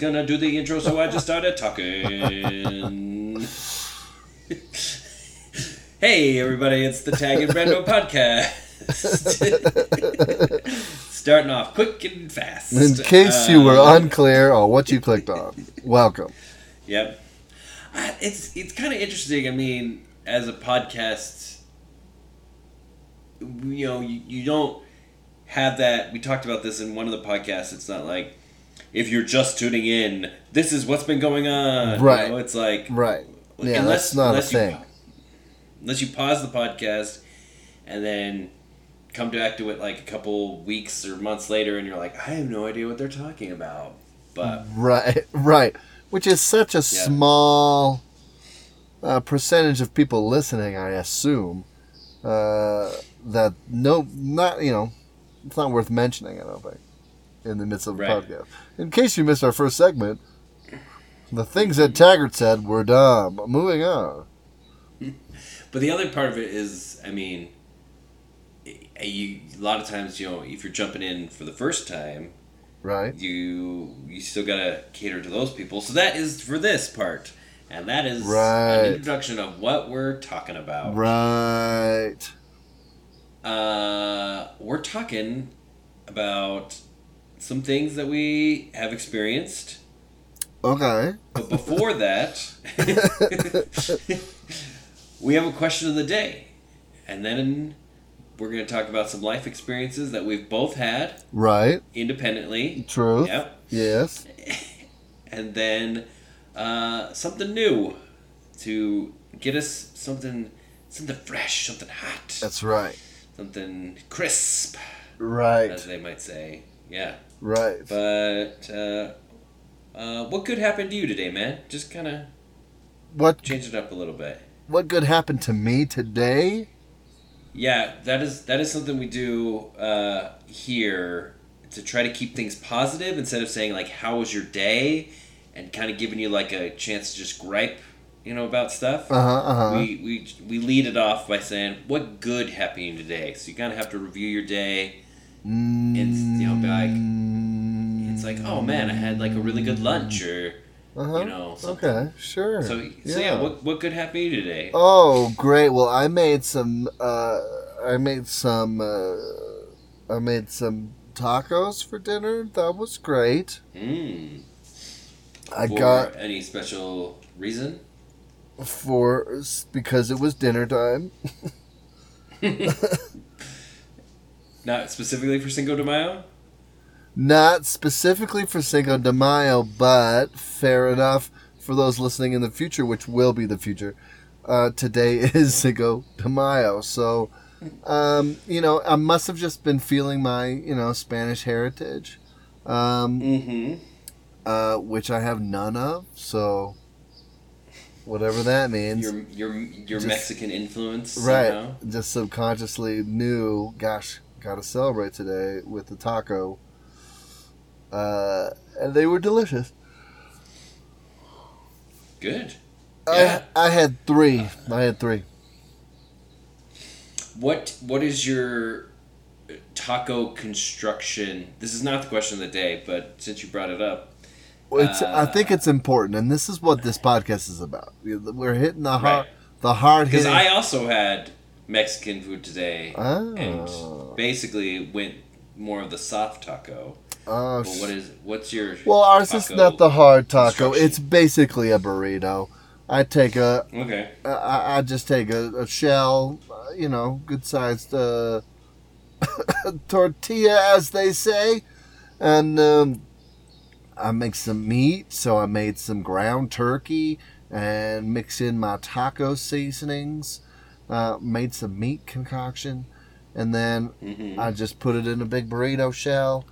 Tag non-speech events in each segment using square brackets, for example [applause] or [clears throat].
gonna do the intro, so I just started talking. [laughs] hey, everybody! It's the Tag and Brando podcast. [laughs] Starting off quick and fast. In case you were Uh, unclear on what you clicked on, welcome. Yep. Uh, It's it's kind of interesting. I mean, as a podcast, you know, you, you don't have that. We talked about this in one of the podcasts. It's not like if you're just tuning in, this is what's been going on. you Right. know? It's like Right. Yeah, unless- that's not a unless you- thing. unless you pause the podcast and then come back to it like a couple weeks or months later, and you're like, I have no idea what they're talking about. But Right, [laughs] right. Which is such a small uh, percentage of people listening, I assume, uh, that no, not you know, it's not worth mentioning. I don't think in the midst of the Right. podcast. In case you missed our first segment, the things that Taggart said were dumb. Moving on. But the other part of it is, I mean, eh, you a lot of times, you know, if you're jumping in for the first time, Right. you you still gotta cater to those people. So that is for this part, and that is Right. an introduction of what we're talking about. Right. Uh, we're talking about some things that we have experienced. Okay. But before that, [laughs] we have a question of the day. And then we're going to talk about some life experiences that we've both had Right. independently. True. Yep. Yes. [laughs] And then uh, something new to get us something something fresh, something hot, That's right. something crisp, Right. as they might say. Yeah. Right. But uh, uh, what could happen to you today, man? Just kind of What change it up a little bit. what good happened to me today? Yeah, that is that is something we do uh, here to try to keep things positive instead of saying like "How was your day?" and kind of giving you like a chance to just gripe, you know, about stuff. Uh huh. Uh huh. We, we we lead it off by saying what good happened today. So you kind of have to review your day. And you know, be like- It's like, oh man, I had like a really good lunch, or uh-huh. you know, something. Okay, sure. So so yeah, what what good happened to you today? Oh, great. Well, I made some. Uh, I made some. Uh, I made some tacos for dinner. That was great. Mm. I For got any special reason? for because it was dinner time. [laughs] [laughs] Not specifically for Cinco de Mayo. Not specifically for Cinco de Mayo, but fair enough for those listening in the future, which will be the future. Uh, today [laughs] is Cinco de Mayo, so um, you know I must have just been feeling my you know Spanish heritage, um, Mm-hmm. uh, which I have none of. So whatever that means, Your your your Just- Mexican influence, right? somehow. Just subconsciously knew, gosh, got to celebrate today with the taco, uh, and they were delicious. Good. Yeah. I, I had three. I had three. What what is your taco construction? This is not the question of the day, but since you brought it up, Well, It's, I Uh, think it's important, and this is what this podcast is about. We're hitting the hard, Right. the hard because. I also had Mexican food today, Oh. and basically went more of the soft taco. Oh, But what is what's your well, ours is not the hard taco. It's basically a burrito. I take a, okay? I, I just take a, a shell, uh, you know, good sized uh, [coughs] tortilla, as they say, and um, I make some meat. So I made some ground turkey and mix in my taco seasonings. Uh, made some meat concoction, and then Mm-hmm. I just put it in a big burrito shell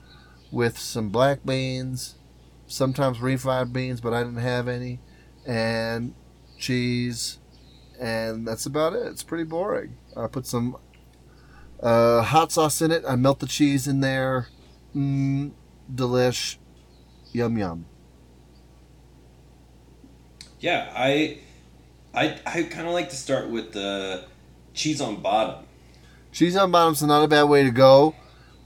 with some black beans, sometimes refried beans, but I didn't have any, and cheese, and that's about it. It's pretty boring. I put some uh, hot sauce in it. I melt the cheese in there. Mmm, delish. Yum yum. Yeah, I I I kind of like to start with the cheese on bottom. Cheese on bottom's not a bad way to go.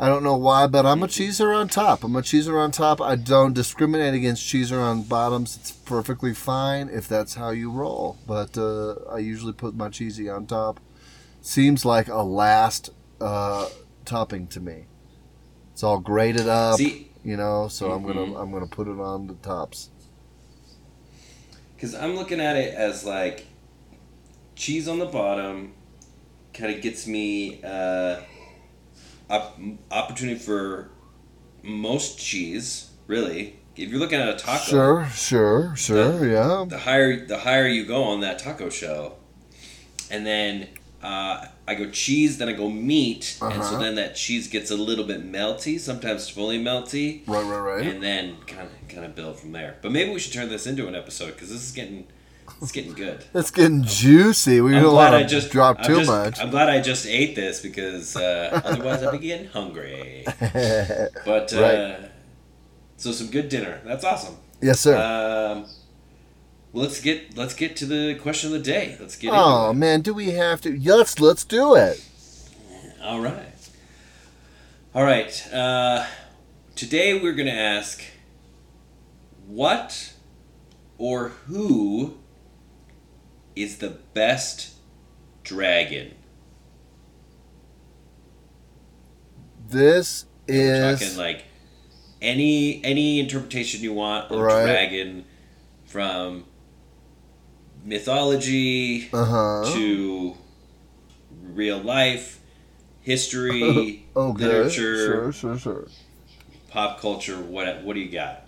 I don't know why, but I'm a cheeser on top. I'm a cheeser on top. I don't discriminate against cheeser on bottoms. It's perfectly fine if that's how you roll. But uh, I usually put my cheesy on top. Seems like a last uh, topping to me. It's all grated up, See, you know. So I'm Mhm. gonna I'm gonna put it on the tops. because I'm looking at it as like cheese on the bottom, kind of gets me uh, op- opportunity for most cheese. Really, if you're looking at a taco, Sure, sure, sure. Yeah. the higher the higher you go on that taco shell, and then uh, I go cheese, then I go meat, and so Uh-huh. then that cheese gets a little bit melty, sometimes fully melty, Right, right, right. and then kind of kind of build from there. But maybe we should turn this into an episode because this is getting it's getting good. It's getting juicy. We I'm glad I to just drop I'm too just- much. I'm glad I just ate this because uh, [laughs] otherwise I'd be getting hungry. [laughs] But uh, Right. so some good dinner. That's awesome. yes, sir. Um, let's get let's get to the question of the day. Let's get it. oh man, do we have to? Yeah, let's do it. All right. All right. Uh, today we're gonna ask what or who is the best dragon. This is talking like any any interpretation you want of Right. dragon from mythology uh huh. to real life, history, [laughs] Okay. literature, Sure, sure, sure. pop culture. What what do you got?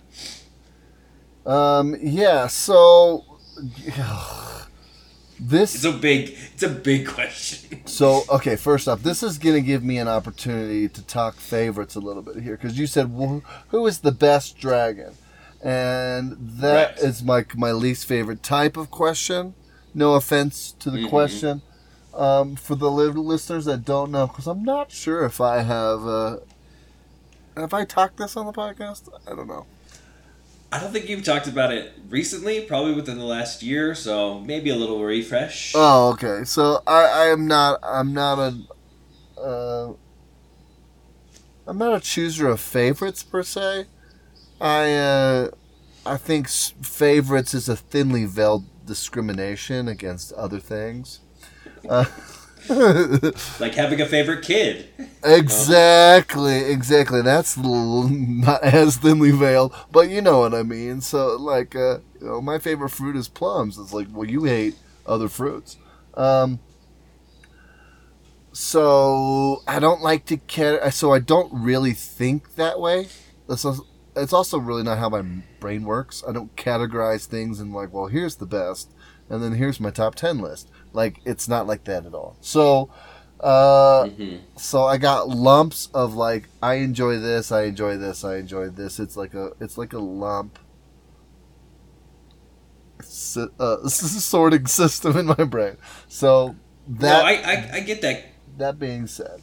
Um, yeah. So [sighs] this It's a big it's a big question. So, okay, first off, this is going to give me an opportunity to talk favorites a little bit here because you said well, who is the best dragon, and that is Right. my my least favorite type of question. No offense to the Mhm. question. Um, for the listeners that don't know, because I'm not sure if I have uh, have I talked this on the podcast. I don't know. I don't think you've talked about it recently, probably within the last year, so maybe a little refresh. Oh, okay. So I, I am not. I'm not a. Uh, I'm not a chooser of favorites per se. I uh, I think favorites is a thinly veiled discrimination against other things. Uh, [laughs] like having a favorite kid. exactly, exactly. That's not as thinly veiled, but you know what I mean. So, like, uh, you know, my favorite fruit is plums. It's like, well, you hate other fruits. Um, so I don't like to care. So I don't really think that way. That's also, it's also really not how my brain works. I don't categorize things and like, well, here's the best, and then here's my top ten list. Like, it's not like that at all. So. Uh, hmm so I got lumps of like I enjoy this, I enjoy this, I enjoy this. It's like a it's like a lump si- uh, [laughs] sorting system in my brain. So No, that I, I I get that that being said,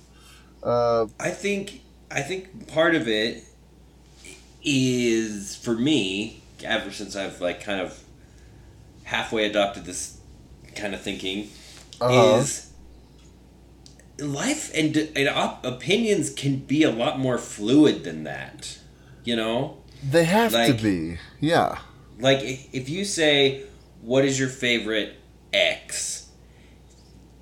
uh, I think I think part of it is for me ever since I've like kind of halfway adopted this kind of thinking uh, is life and, and op- opinions can be a lot more fluid than that. You know, they have to be. Yeah. like if you say what is your favorite X,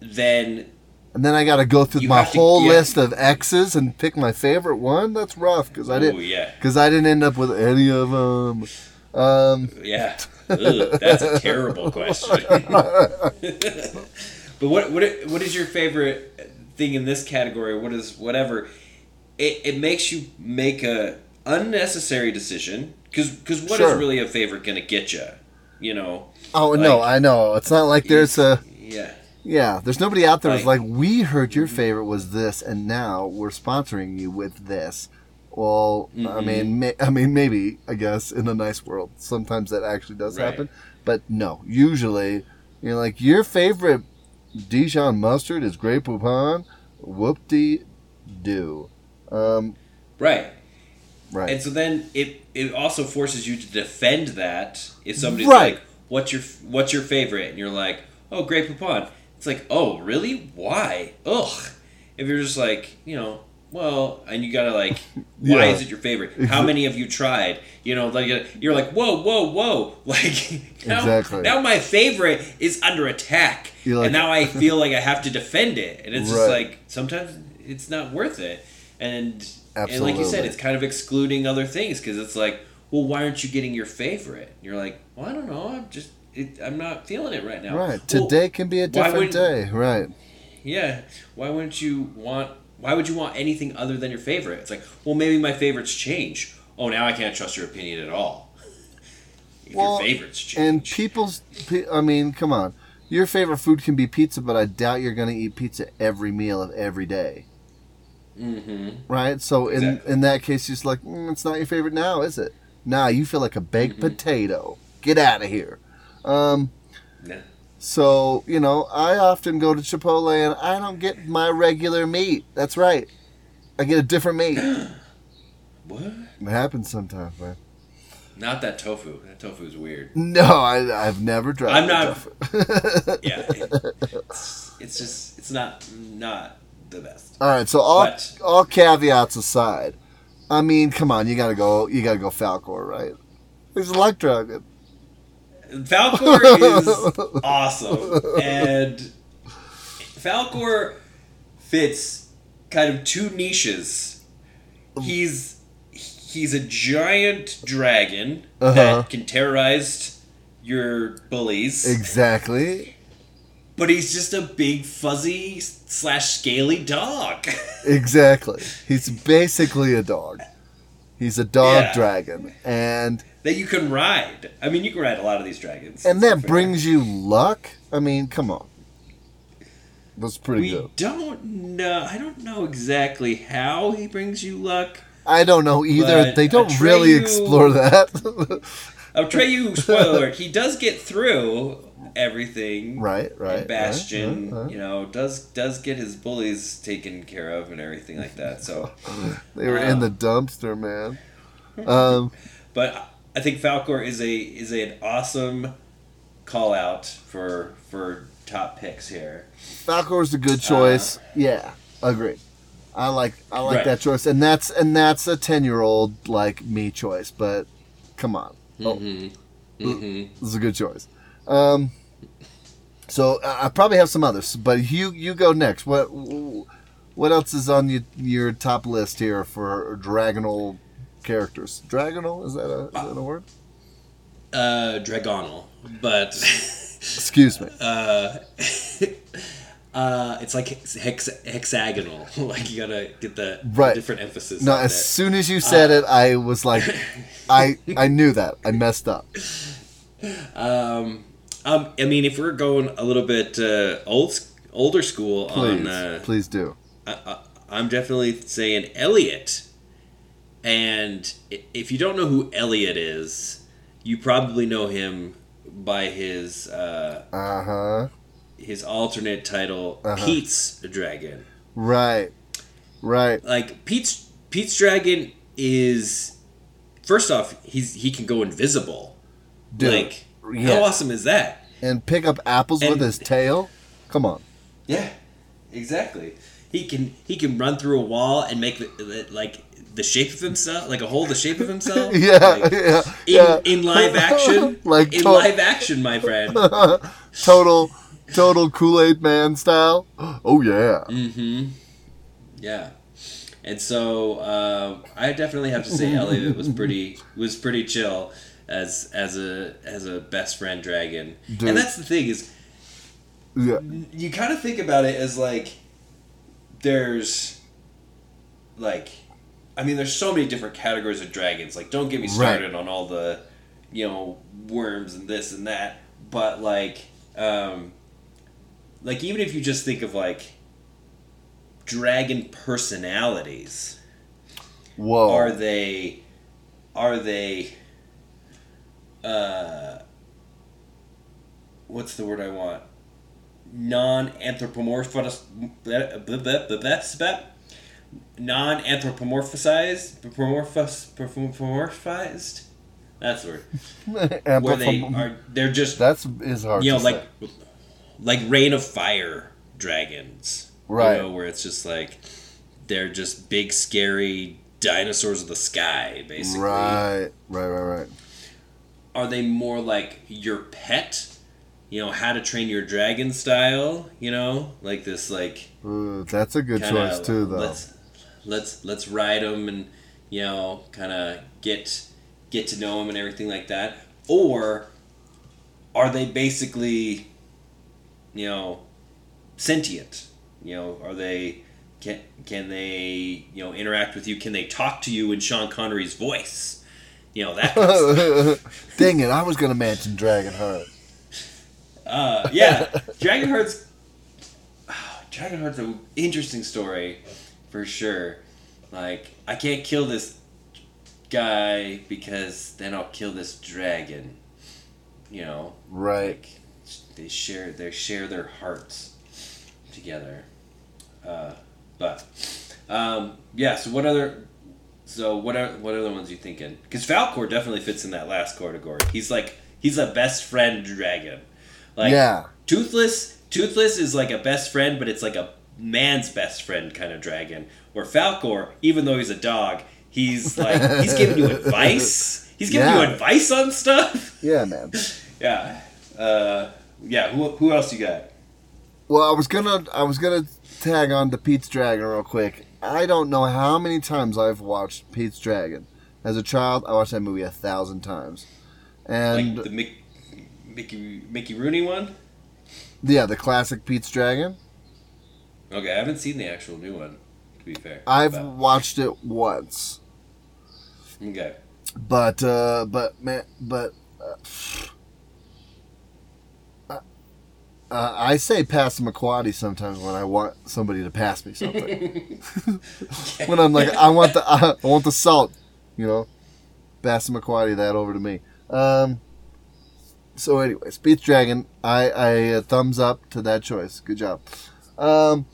then And then I got to go through my have to- whole yeah. list of X's and pick my favorite one. That's rough because I didn't yeah, because I didn't end up with any of them. Um, yeah, That's a terrible question. [laughs] but what what what is your favorite thing in this category? What is whatever? It, it makes you make a unnecessary decision because because what is Sure. really a favorite gonna get you? You know. oh no, I know. It's not like there's a Yeah. Yeah, there's nobody out there who's Like- like, we heard your mm-hmm. favorite was this, and now we're sponsoring you with this. Well, I Mhm. mean, may, I mean, maybe I guess in a nice world, sometimes that actually does Right. happen. But no, usually you're like your favorite Dijon mustard is Grey Poupon. Whoop de do. Um, Right. right. And so then it it also forces you to defend that if somebody's Right. like, "What's your what's your favorite?" and you're like, "Oh, Grey Poupon." It's like, "Oh, really? Why? Ugh." If you're just like, you know, well, and you gotta like, [laughs] why Yeah. is it your favorite? How many have you tried? You know, like you're like, whoa, whoa, whoa, [laughs] like now, Exactly. now my favorite is under attack, like- and now I [laughs] feel like I have to defend it, and it's just like sometimes it's not worth it, and and like you said, it's kind of excluding other things because it's like, well, why aren't you getting your favorite? You're like, well, I don't know, I'm just, it, I'm not feeling it right now. Right. Well, Today can be a different day. Right. yeah. Why wouldn't you want? Why would you want anything other than your favorite? It's like, well, maybe my favorites change. Oh, now I can't trust your opinion at all. [laughs] If Well, your favorites change. And people's, I mean, come on. Your favorite food can be pizza, but I doubt you're going to eat pizza every meal of every day. mm-hmm. Right? So in Exactly. in that case, it's like, mm, it's not your favorite now, is it? Nah, you feel like a baked Mm-hmm. potato. Get out of here. Um, Yeah. So, you know, I often go to Chipotle and I don't get my regular meat. That's right. I get a different meat. [clears throat] What? It happens sometimes, man. Not that tofu. That tofu is weird. No, I, I've never tried I'm not- tofu. [laughs] Yeah. it- it's, it's just, it's not, not the best. All right, so all But- all caveats aside, I mean, come on, you gotta go, you gotta go Falkor, right? He's a luck dragon. Falkor is [laughs] awesome, and Falkor fits kind of two niches. He's he's a giant dragon Uh-huh. that can terrorize your bullies, Exactly, but he's just a big fuzzy slash scaly dog. [laughs] exactly. He's basically a dog. He's a dog Yeah. dragon, and that you can ride. I mean, you can ride a lot of these dragons, and that brings you luck. I mean, come on, that's pretty We good. don't know. I don't know exactly how he brings you luck. I don't know either. They don't Atreyu- really explore that. [laughs] Atreyu, spoiler alert, he does get through everything. right, right. Bastian, right, right. you know, does does get his bullies taken care of and everything like that. So, [laughs] They were in uh, the dumpster, man. Um, [laughs] but I think Falkor is a is an awesome call out for for top picks here. Falkor's a good choice. yeah, agree. I like I like Right. that choice, and that's and that's a ten year old like me choice. But come on, Oh. Mm-hmm. Mm-hmm. this is a good choice. Um, so I I probably have some others, but you you go next. What what else is on your your top list here for dragonal characters? Dragonal is that a is that a word? Uh, Dragonal, but Excuse me. [laughs] uh, uh, it's like hex, hexagonal. [laughs] like you gotta get the Right. different emphasis. No, as there. soon as you said it, I was like, [laughs] I I knew that I messed up. Um, um, I mean, if we're going a little bit uh, old, older school Please, on, uh, please do. I, I, I'm definitely saying Elliot. And if you don't know who Elliot is, you probably know him by his uh, Uh huh. his alternate title, Uh-huh. Pete's Dragon. Right. Right. Like Pete's Pete's Dragon is first off, he's he can go invisible. Dude. like yeah. how awesome is that? And pick up apples with his tail. Come on. Yeah, exactly. He can he can run through a wall and make like the shape of himself, like a hole the shape of himself. [laughs] Yeah. Like, yeah. in, yeah. in live action, [laughs] Like in to- live action, my friend. [laughs] total, total Kool Aid Man style. [gasps] Oh yeah. Mm hmm Yeah, and so uh, I definitely have to say Elliot was pretty was pretty chill as as a as a best friend dragon. Dude. And that's the thing is Yeah. you kind of think about it as like there's like I mean there's so many different categories of dragons. Like don't get me started on all the you know worms and this and that, but like um like even if you just think of like dragon personalities, Whoa. are they are they uh what's the word I want? Non-anthropomorphous non-anthropomorphized anthropomorphized anthropomorphized that's the word [laughs] where they are they're just That's is hard. you know to like say. like Reign of Fire dragons Right. you know where it's just like they're just big scary dinosaurs of the sky, basically. Right, right, right, right. Are they more like your pet? You know, how to train your dragon style, you know? Like this like Ooh, that's a good kinda, choice too, though. Let's let's let's ride them and you know kind of get get to know them and everything like that. Or are they basically you know sentient? You know, are they can can they you know interact with you? Can they talk to you in Sean Connery's voice? You know that. Kind of. [laughs] Dang it! I was gonna mention Dragonheart. Uh, yeah, Dragonheart's oh, [sighs] Dragonheart's an interesting story for sure. Like, I can't kill this guy because then I'll kill this dragon. You know, Right. like they share they share their hearts together. Uh, but um, yeah. So what other? So what are what other ones you thinking? Because Falkor definitely fits in that last category. He's like he's a best friend dragon. Like yeah. Toothless, Toothless is like a best friend, but it's like a man's best friend kind of dragon. Where Falkor, even though he's a dog, he's [laughs] like he's giving you advice. He's giving Yeah. you advice on stuff. [laughs] Yeah, man. [laughs] Yeah, uh, yeah. Who, who else you got? Well, I was gonna I was gonna tag on to Pete's Dragon real quick. I don't know how many times I've watched Pete's Dragon. As a child, I watched that movie a thousand times. And like the Mickey Mickey Rooney one? yeah, the classic Pete's Dragon. Okay, I haven't seen the actual new one. To be fair, I've But- watched it once, okay. but uh, but man, but uh, uh, uh, I say pass Passamaquoddy sometimes when I want somebody to pass me something. [laughs] when I'm like, I want the I want the salt, you know, Passamaquoddy that over to me. Um. So anyway, Pete's Dragon, I I uh, thumbs up to that choice. Good job. Um.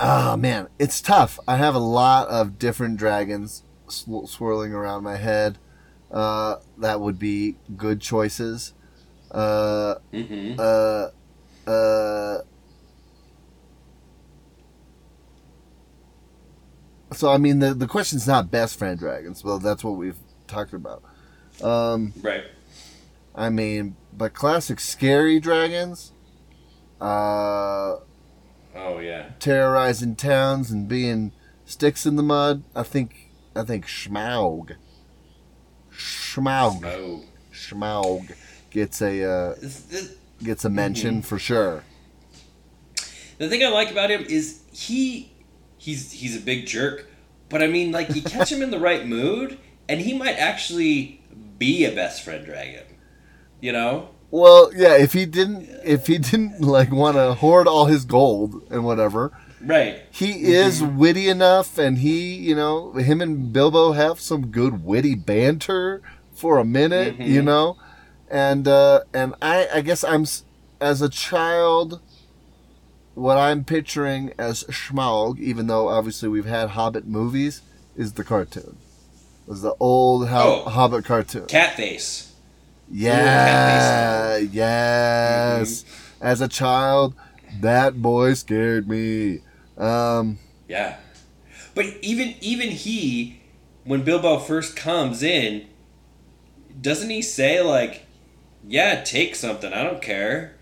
Ah man, it's tough. I have a lot of different dragons sw- swirling around my head. Uh, that would be good choices. Uh, Mm-hmm. uh, uh. So I mean, the the question's not best friend dragons. Well, that's what we've talked about. Um, Right. I mean, but classic scary dragons. Uh, Oh yeah. terrorizing towns and being sticks in the mud. I think I think Schmaug. Schmaug. Schmaug gets a uh, This- this- gets a mention for sure. The thing I like about him is he he's he's a big jerk, but I mean like you catch him in the right mood and he might actually be a best friend dragon. You know? Well, yeah, if he didn't if he didn't like want to hoard all his gold and whatever, Right. he is witty enough and he, you know, him and Bilbo have some good witty banter for a minute, you Mhm. know. And uh and I I guess I'm as a child what I'm picturing as Schmaug, even though obviously we've had Hobbit movies, is the cartoon. Was the old Oh. Hobbit cartoon. Cat face. Yeah, yes. As a child, that boy scared me. Um, Yeah. But even even he, when Bilbo first comes in, doesn't he say like, "Yeah, take something. I don't care."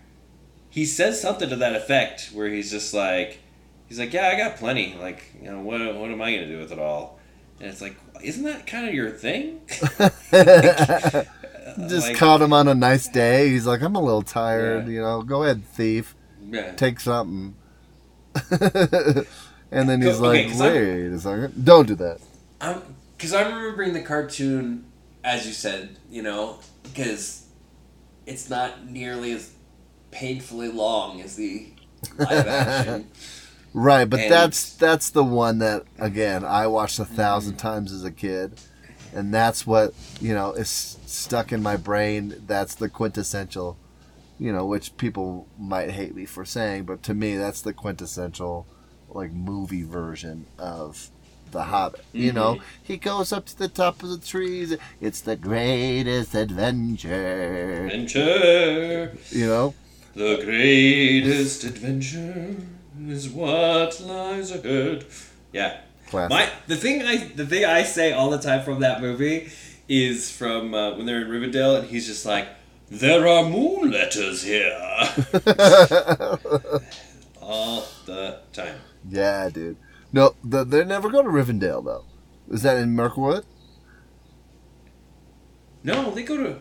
He says something to that effect, where he's just like, he's like, "Yeah, I got plenty. Like, you know, what what am I gonna do with it all?" And it's like, isn't that kind of your thing? [laughs] [laughs] just like- caught him on a nice day. He's like, I'm a little tired, Yeah. you know. Go ahead, thief. Yeah. Take something. [laughs] and then he's Okay, like, 'cause I'm- wait a second. Don't do that. I'm because I'm remembering the cartoon, as you said, you know, because it's not nearly as painfully long as the live action. [laughs] Right, but And- that's that's the one that again I watched a 1000 Mm-hmm. times as a kid, and that's what you know is stuck in my brain. That's the quintessential, you know, which people might hate me for saying, but to me that's the quintessential, like movie version of the Hobbit. You Mm-hmm. know, he goes up to the top of the trees. It's the greatest adventure. Adventure, You know, the greatest adventure is what lies ahead. Yeah. Classic. My the thing I the thing I say all the time from that movie is from uh, when they're in Rivendell and he's just like, "There are moon letters here," [laughs] all the time. yeah, dude. No, the, they never go to Rivendell though. Is that in Mirkwood? No, they go to.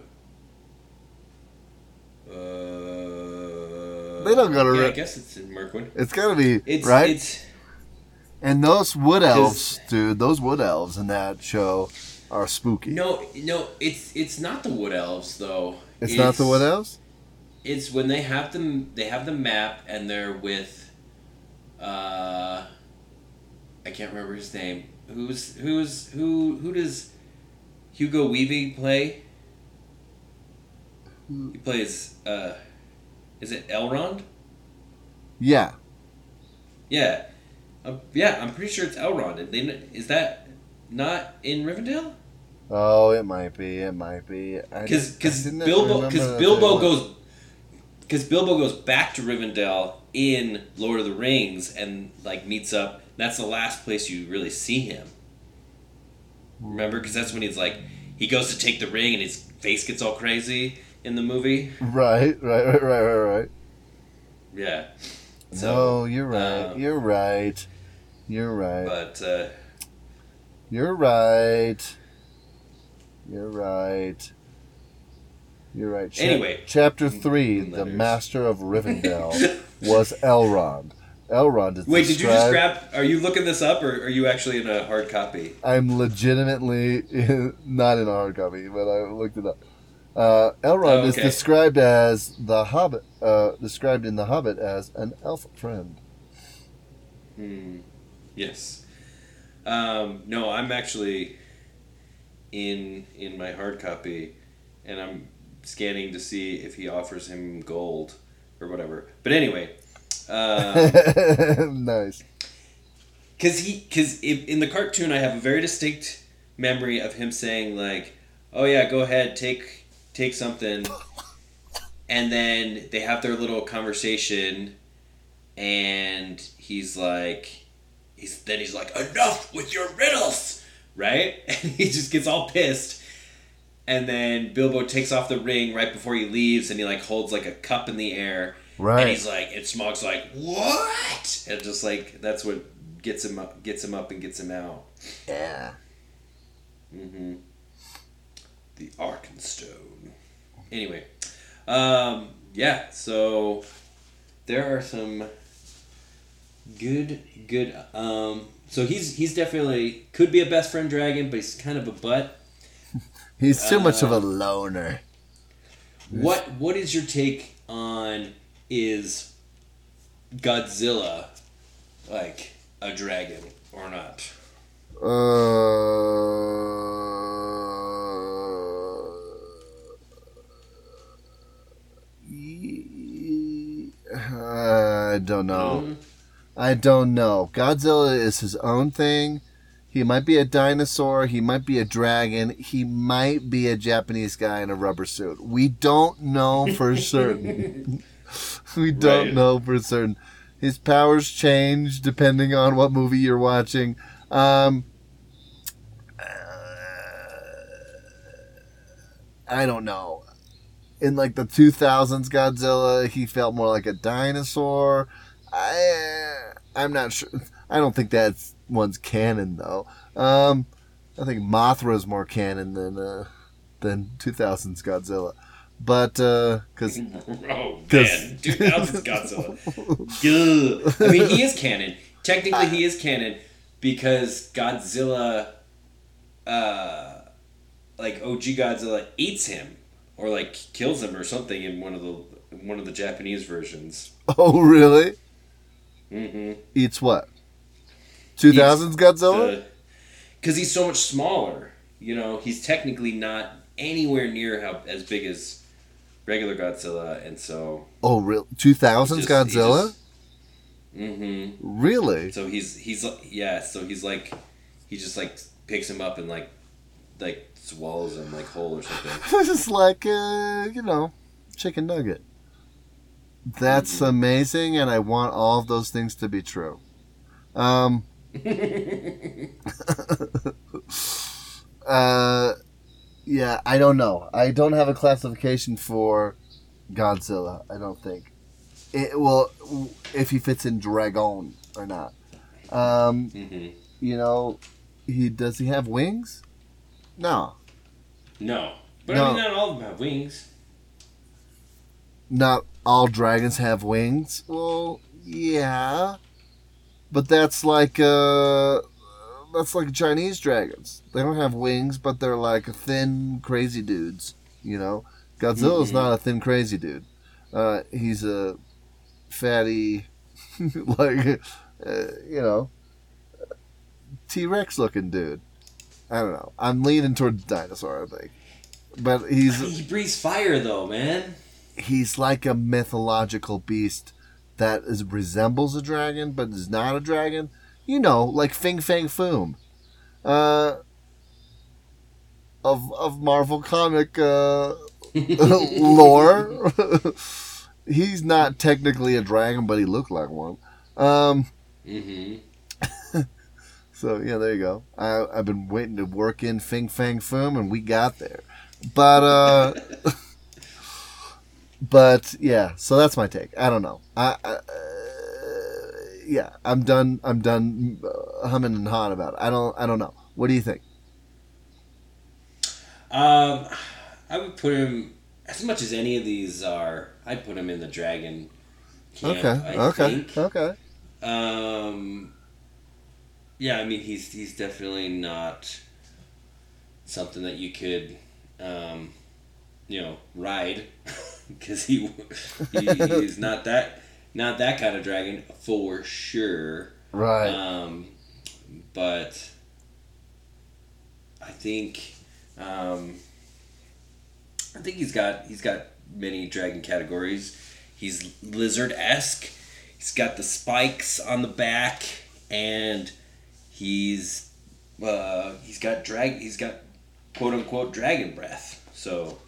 Uh, They don't go to Yeah, I guess it's in Mirkwood. It's gotta be It's right. It's and those wood elves, dude. Those wood elves in that show are spooky. no, no. It's it's not the Wood Elves though. it's, not the wood elves. It's when they have them. They have the map and they're with. Uh, I can't remember his name. Who's who's who? Who does Hugo Weaving play? He plays. Uh, is it Elrond? Yeah. Yeah, uh, yeah. I'm pretty sure it's Elrond. And they, is that not in Rivendell? Oh, it might be. It might be. Because because Bilbo because Bilbo goes because Bilbo goes back to Rivendell in Lord of the Rings and like meets up. That's the last place you really see him. Remember, because that's when he's like he goes to take the ring and his face gets all crazy in the movie. Right, right, right, right, right, right. Yeah. no, you're right. um, you're right. You're right. But uh, You're right. You're right. You're right. Chap- Anyway. chapter three, Moon the master of Rivendell [laughs] was Elrond. Elrond is wait, did you just grab? Are you looking this up, or are you actually in a hard copy? I'm legitimately in, [laughs] not in a hard copy, but I looked it up. Uh, Elrond Oh, is described as the Hobbit. Uh, described in the Hobbit as an elf friend. Hmm. Yes. Um, no, I'm actually in in my hard copy, and I'm scanning to see if he offers him gold or whatever. But anyway, [laughs] um, nice. because he because in the cartoon I have a very distinct memory of him saying like, "Oh yeah, go ahead, take take something," and then they have their little conversation, and he's like, he's then he's like, "Enough with your riddles," right? [laughs] And he just gets all pissed. And then Bilbo takes off the ring right before he leaves, and he like holds like a cup in the air, Right. and he's like, and Smaug's like, "What?" And just like that's what gets him up, gets him up, and gets him out. Yeah. Mm-hmm. The Arkenstone. Anyway, um, yeah. So there are some good, good. Um, so he's he's definitely could be a best friend dragon, but he's kind of a butt. [laughs] He's too much of a Uh, loner. What what is your take on is Godzilla like a dragon or not? Uh, I don't know. Mhm. I don't know. Godzilla is his own thing. He might be a dinosaur. He might be a dragon. He might be a Japanese guy in a rubber suit. We don't know for [laughs] certain. [laughs] we don't Right. know for certain. His powers change depending on what movie you're watching. Um, I don't know. In like the 2000s Godzilla, he felt more like a dinosaur. I I'm not sure. I don't think that one's canon though. Um, I think Mothra is more canon than uh, than 2000s Godzilla. But because [laughs] Oh 'Cause- man, 2000s [laughs] Godzilla. Gah. I mean, he is canon. Technically, he is canon because Godzilla, uh, like OG Godzilla, eats him or like kills him or something in one of the one of the Japanese versions. oh really Mm-hmm. eats what 2000s Godzilla? Because he's so much smaller. You know, he's technically not anywhere near how as big as regular Godzilla, and so. oh real 2000s Godzilla? Mm-hmm. Really? So he's he's like yeah. So he's like he just like picks him up and like like swallows him like whole or something. [laughs] It's like uh, you know, chicken nugget. That's Mm-hmm. amazing, and I want all of those things to be true. Um, [laughs] uh, yeah, I don't know. I don't have a classification for Godzilla. I don't think. It well, if he fits in Dragon or not. Um, hmm you know, he does he have wings? No, No, but No. I mean, not all of them have wings. Not all dragons have wings. Well, yeah, but that's like uh, that's like Chinese dragons. They don't have wings, but they're like thin, crazy dudes. You know, Godzilla's Mhm. not a thin, crazy dude. Uh, he's a fatty, [laughs] like uh, you know, T Rex looking dude. I don't know. I'm leaning towards dinosaur. I think, but he's he breathes fire though, man. He's like a mythological beast that is resembles a dragon but is not a dragon. You know, like Fing Fang Foom. Uh of of Marvel comic uh [laughs] lore. [laughs] he's not technically a dragon, but he looked like one. Um hmm [laughs] so yeah, there you go. I I've been waiting to work in Fing Fang Foom and we got there. But uh but yeah, so that's my take. I don't know. I, I uh, yeah, I'm done. I'm done uh, humming and hawing about it. I don't. I don't know. What do you think? Um, I would put him as much as any of these are. I'd put him in the dragon camp. okay. I okay. think. Okay. Um, yeah, I mean he's he's definitely not something that you could, um, you know, ride [laughs] because he, he he's not that not that kind of dragon for sure. Right. Um, but I think um, I think he's got he's got many dragon categories. He's lizard esque. He's got the spikes on the back, and he's uh, he's got drag. He's got quote unquote dragon breath. So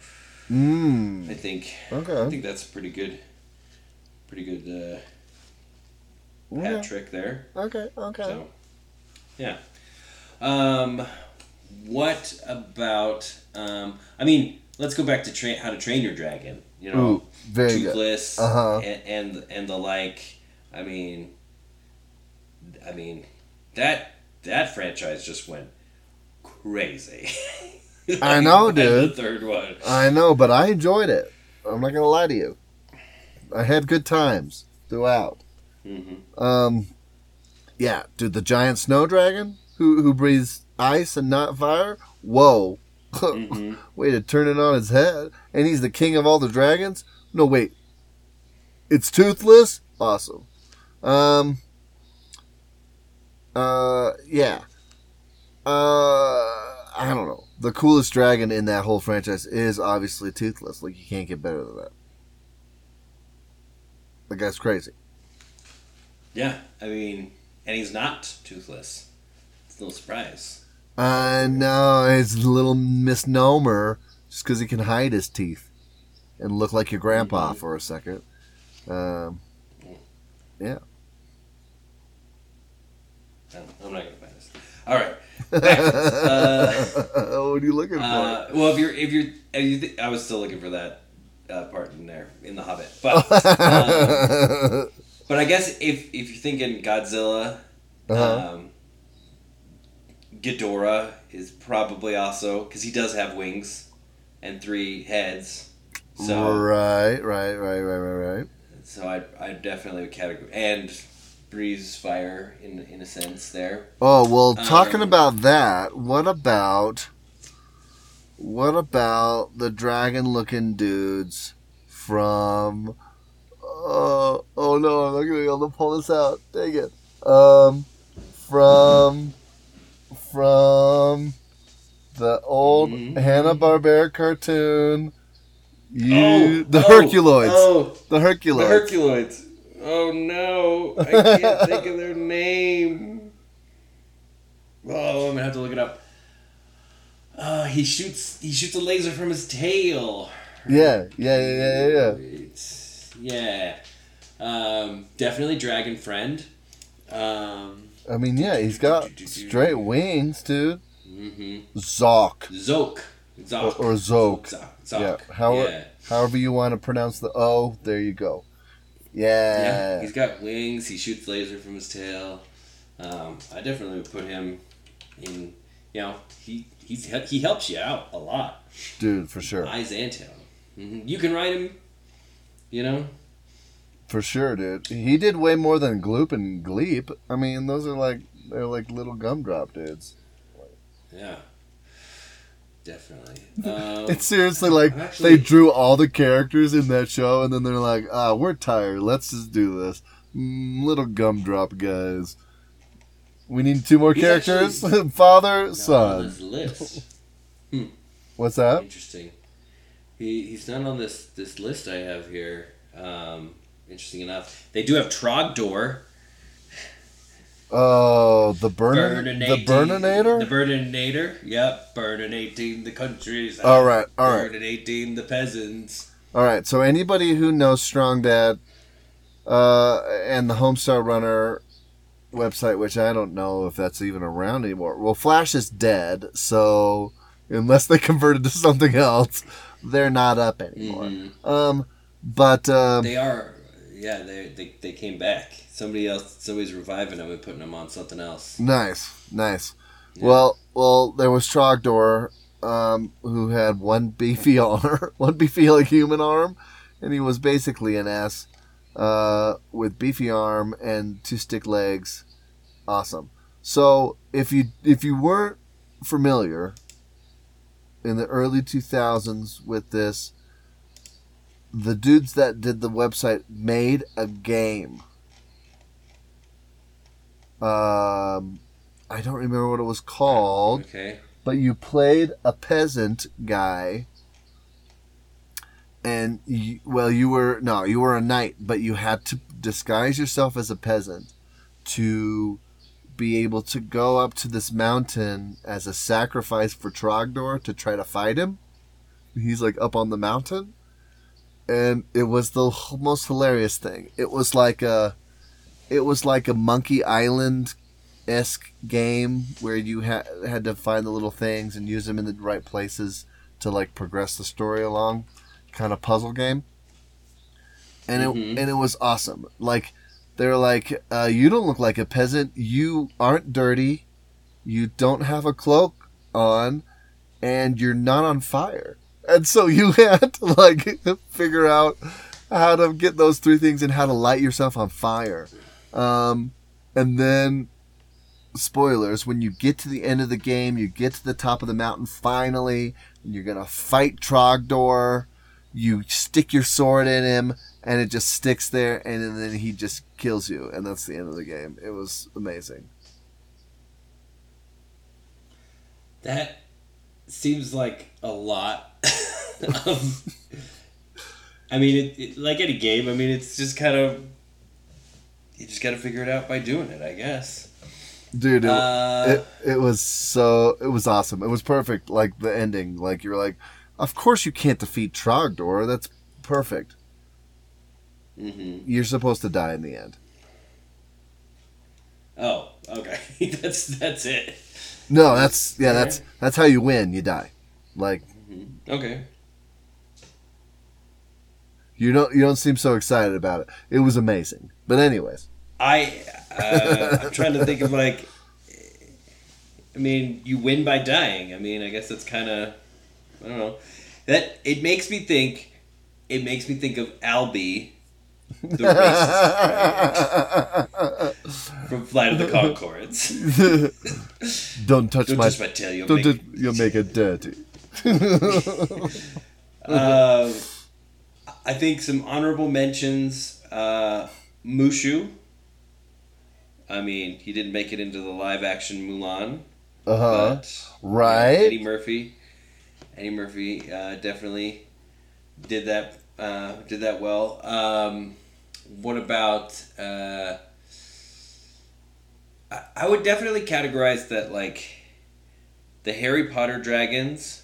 I Mm. think I think that's pretty good. Pretty good uh, hat Okay. trick there. Okay. Okay. So, yeah. Um, what about? Um, I mean, let's go back to train how to train your dragon. You know, Ooh, very good. toothless Uh-huh. and, and and the like. I mean, I mean that that franchise just went crazy. [laughs] [laughs] I know, Like, the dude. third one. I know, but I enjoyed it. I'm not gonna lie to you. I had good times throughout. hmm Um, yeah, dude, the giant snow dragon who who breathes ice and not fire. Whoa, [laughs] hmm way to turn it on his head. And he's the king of all the dragons. No, wait, it's toothless. Awesome. Um. Uh, yeah. Uh, I don't know. The coolest dragon in that whole franchise is obviously toothless. Like you can't get better than that. The guy's crazy. Yeah, I mean, and he's not toothless. It's no surprise. I know it's a little misnomer just because he can hide his teeth and look like your grandpa Mhm. for a second. Um, No, I'm not gonna find this. All right. Uh, [laughs] what are you looking for? Uh, well, if you're if you're, if you th- I was still looking for that uh, part in there in the Hobbit, but [laughs] um, but I guess if if you're thinking Godzilla, Uh-huh. um, Ghidorah is probably also because he does have wings and three heads, so right, right, right, right, right, right. so I I definitely would categorize and breathes fire in in a sense there. Oh well, talking Um, about that, what about what about the dragon-looking dudes from? Uh, oh no, I'm not gonna be able to pull this out. Dang it. Um, from from the old Mhm. Hanna Barbera cartoon. You, Oh, the oh, Herculoids. Oh, The Herculoids. The Herculoids. Oh no, I can't think of their name. Oh, I'm gonna have to look it up. Uh, he shoots. He shoots a laser from his tail. yeah, yeah, yeah, yeah, yeah. It's- yeah. Um, definitely Dragon Friend. Um, I mean, yeah, he's got straight wings, dude. Mm-hmm. Zoc. Zoke. Zoc. Or, or Zoc. Zoc. Zoc. Yeah. How, yeah. However you want to pronounce the O, there you go. Yeah. Yeah, he's got wings. He shoots laser from his tail. Um, I definitely would put him in. You know, he he's he helps you out a lot. Dude, for sure. Eyes and tail. hmm You can ride him. You know. For sure, dude. He did way more than Gloop and Gleep. I mean, those are like they're like little gumdrop dudes. Yeah. Definitely. [laughs] Um, It's seriously like actually- they drew all the characters in that show, and then they're like, "Ah, we're tired. Let's just do this." Mm, little gumdrop guys. We need two more characters: [laughs] father, son. list. [laughs] What's that? Interesting. He he's not on this this list I have here. Um, interesting enough, they do have Trogdor. Oh, the burn, the burninator. The Burninator. Yep. Burninating the countries. All right, all right. Burninating the peasants. All right, so anybody who knows Strong Bad uh, and the Homestar Runner website, which I don't know if that's even around anymore. Well, Flash is dead, so unless they [laughs] converted to something else, they're not up anymore. Mhm. Um, but um, They are. Yeah, they, they they came back. Somebody else. Somebody's reviving them and putting them on something else. nice, nice. Yeah. Well, well, there was Trogdor, um, who had one beefy [laughs] arm, one beefy like human arm, and he was basically an ass uh, with beefy arm and two stick legs. Awesome. So if you if you weren't familiar in the early two thousands with this, the dudes that did the website made a game. Um, I don't remember what it was called Okay. but you played a peasant guy and you, well you were no you were a knight but you had to disguise yourself as a peasant to be able to go up to this mountain as a sacrifice for Trogdor to try to fight him. He's like up on the mountain. And it was the most hilarious thing. It was like a it was like a monkey island esque game where you ha- had to find the little things and use them in the right places to like progress the story along, kind of puzzle game. And it Mhm. and it was awesome. Like they're like, uh, you don't look like a peasant. You aren't dirty. You don't have a cloak on, and you're not on fire. And so [laughs] you had to like [laughs] figure out how to get those three things and how to light yourself on fire. Um, and then spoilers when you get to the end of the game you get to the top of the mountain finally and you're gonna fight trogdor you stick your sword in him and it just sticks there and then he just kills you and that's the end of the game it was amazing That seems like a lot. [laughs] um, I mean, it, it, like any game. I mean, it's just kind of you just got to figure it out by doing it, I guess. dude it, Uh, it, it was so it was awesome it was perfect like the ending like you're like of course you can't defeat trogdor that's perfect mhm. you're supposed to die in the end Oh, okay. [laughs] that's that's it. no that's yeah that's that's how you win you die like Mhm. Okay. You don't you don't seem so excited about it. It was amazing. But anyways, I uh, I'm trying to think of like. I mean, you win by dying. I mean, I guess that's kind of I don't know. That it makes me think. It makes me think of Albi, the racist from Flight of the Conchords. [laughs] don't touch Don't my touch my tail, you'll don't make touch- you'll make it dirty. Um, [laughs] I think some honorable mentions. Uh, Mushu. I mean, he didn't make it into the live action Mulan, Uh huh. but Right. Eddie Murphy. Eddie Murphy uh, definitely did that. Uh, did that well. Um, what about? Uh, I, I would definitely categorize that like the Harry Potter dragons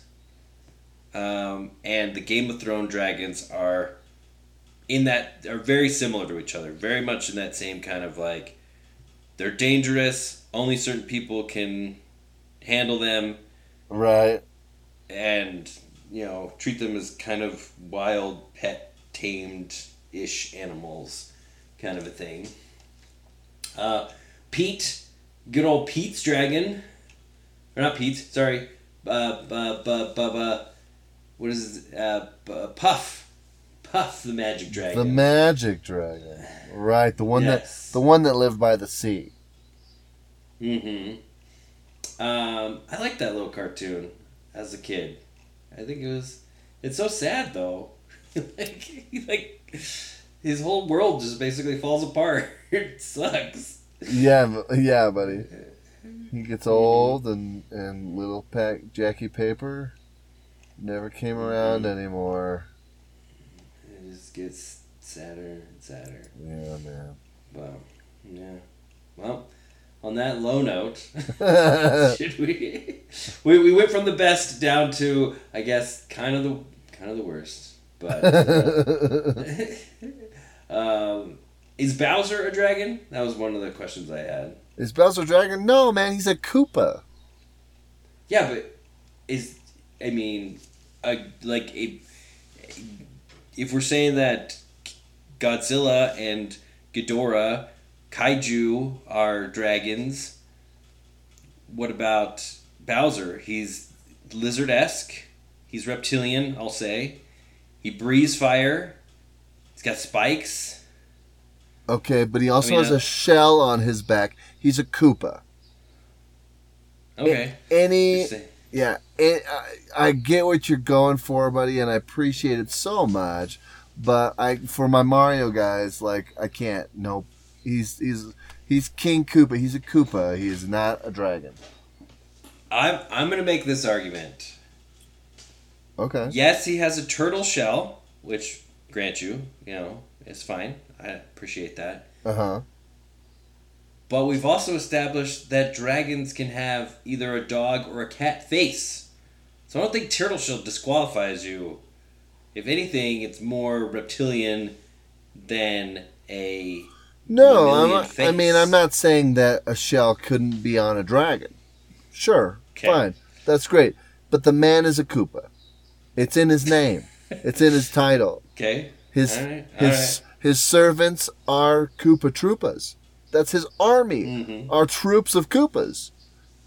um, and the Game of Thrones dragons are in that are very similar to each other. Very much in that same kind of like they're dangerous. Only certain people can handle them, Right. and you know treat them as kind of wild, pet, tamed ish animals, kind of a thing. Uh, Pete, good old Pete's dragon, or not Pete? Sorry, uh, bu, bu, bu, bu, what is it? Uh, Puff [laughs] the magic dragon. The magic dragon. Right. The one Yes. that the one that lived by the sea. Mm-hmm. Um, I liked that little cartoon as a kid. I think it was. It's so sad though. [laughs] like, like his whole world just basically falls apart. [laughs] it sucks. Yeah, yeah, buddy. He gets old, and and little pack Jackie Paper never came around anymore. It just gets sadder and sadder. Yeah, man. Wow. Yeah. Well, on that low note, [laughs] should we? we we went from the best down to I guess kind of the kind of the worst, but. uh, [laughs] um, is Bowser a dragon? That was one of the questions I had. Is Bowser a dragon? No, man. He's a Koopa. Yeah, but is I mean, a, like a, if we're saying that Godzilla and Ghidorah, kaiju are dragons, what about Bowser? He's lizard esque. He's reptilian. I'll say. He breathes fire. He's got spikes. Okay, but he also I mean, has uh, a shell on his back. He's a Koopa. Okay. Any. Yeah, it, I, I get what you're going for, buddy, and I appreciate it so much. But I, for my Mario guys, like I can't. Nope. He's he's he's King Koopa. He's a Koopa. He is not a dragon. I'm I'm gonna make this argument. Okay. Yes, he has a turtle shell, which grant you, you know, is fine. I appreciate that. Uh huh. But we've also established that dragons can have either a dog or a cat face. So I don't think turtle shell disqualifies you. If anything, it's more reptilian than a No, I'm not, I mean I'm not saying that a shell couldn't be on a dragon. Sure, Okay. fine, that's great. But the man is a Koopa. It's in his name. [laughs] it's in his title. okay. His All right, all his his servants are Koopa Troopas. That's his army. Mhm. Are troops of Koopas.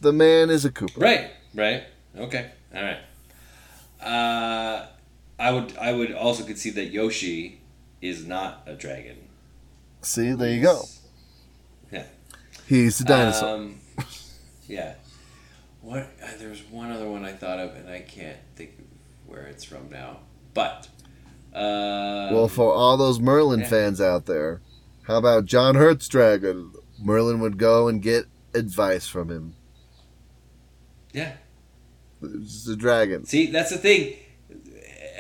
The man is a Koopa. Right, right. Okay. All right. Uh, I would I would also concede that Yoshi is not a dragon. See, there you go. Yeah. He's a dinosaur. Um, yeah. What? Uh, there was one other one I thought of, and I can't think of where it's from now. But. Uh, well, for all those Merlin yeah. fans out there, how about John Hurt's dragon? Merlin would go and get advice from him. yeah. It's a dragon. See, that's the thing.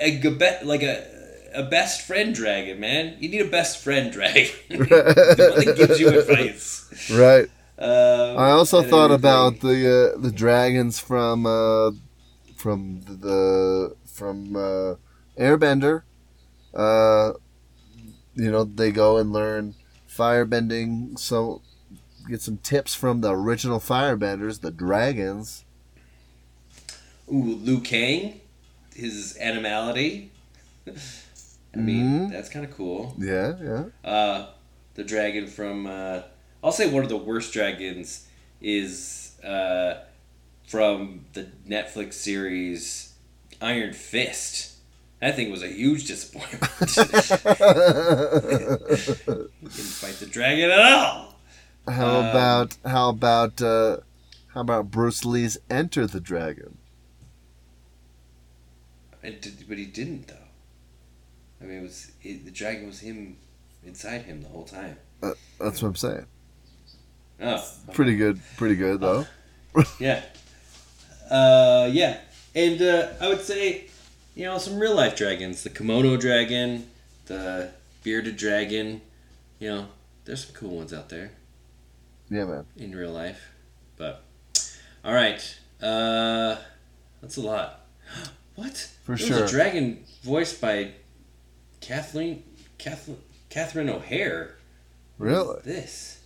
A, like a a best friend dragon, man. You need a best friend dragon. [laughs] the one that gives you advice. [laughs] Right. Um, I also thought everything. about the uh, the dragons from uh, from the from uh, Airbender. You know, they go and learn firebending, so get some tips from the original firebenders, the dragons. Ooh, Liu Kang, his animality. [laughs] I mean, Mhm. that's kind of cool. Yeah, yeah. Uh, the dragon from, uh, I'll say one of the worst dragons is uh, from the Netflix series Iron Fist. That thing was a huge disappointment. [laughs] [laughs] Didn't fight the dragon at all. how Um, about how about uh, how about Bruce Lee's Enter the Dragon? Did, but he didn't though. I mean, it was it, the dragon was him inside him the whole time. That's what I'm saying. Oh, Pretty good, pretty good though. Yeah. Uh, yeah. And uh, I would say, you know, some real life dragons. The kimono dragon, the bearded dragon. You know, there's some cool ones out there Yeah, man. in real life. But, all right. Uh, that's a lot. [gasps] What? For There sure. was a dragon voiced by Kathleen, Kathleen, Catherine O'Hare. Really? This.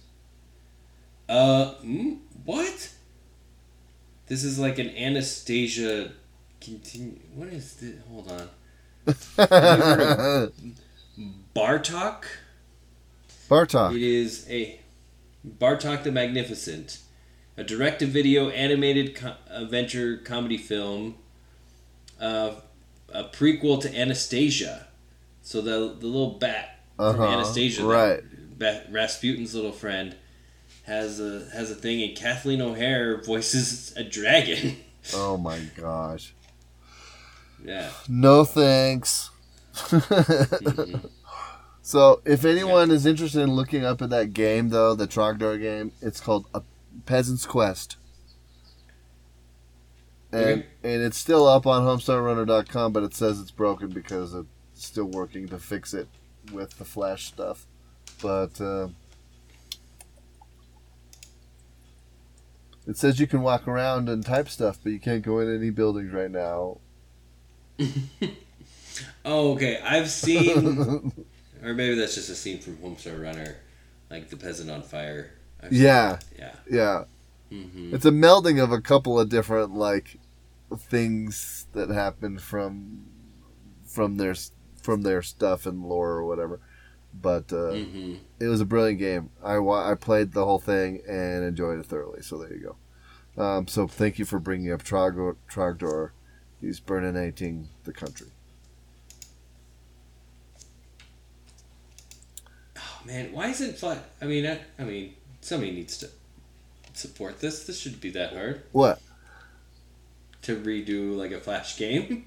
Uh, mm, what? This is like an Anastasia. Continue. What is this? Hold on. [laughs] Bartok. Bartok. It is a Bartok the Magnificent, a direct-to-video animated co- adventure comedy film, uh, a prequel to Anastasia. So the the little bat from Uh-huh, Anastasia, right. Ba- Rasputin's little friend, has a has a thing, and Kathleen O'Hare voices a dragon. Oh my gosh. Yeah. No thanks. [laughs] so, if anyone is interested in looking up at that game, though, the Trogdor game, it's called A Peasant's Quest. And, Okay. and it's still up on HomestarRunner.com, but it says it's broken because it's still working to fix it with the Flash stuff. But uh, it says you can walk around and type stuff, but you can't go in any buildings right now. [laughs] Oh, okay. I've seen, [laughs] or maybe that's just a scene from Homestar Runner, like the peasant on fire. I've seen Yeah. Yeah. yeah. hmm It's a melding of a couple of different like things that happen from from their from their stuff and lore or whatever. But uh, hmm it was a brilliant game. I I played the whole thing and enjoyed it thoroughly. So there you go. Um, so thank you for bringing up Trogdor. Trogdor. He's burninating the country. Oh man, why isn't Flash? I mean, I, I mean, somebody needs to support this. This shouldn't be that hard What? to redo like a Flash game.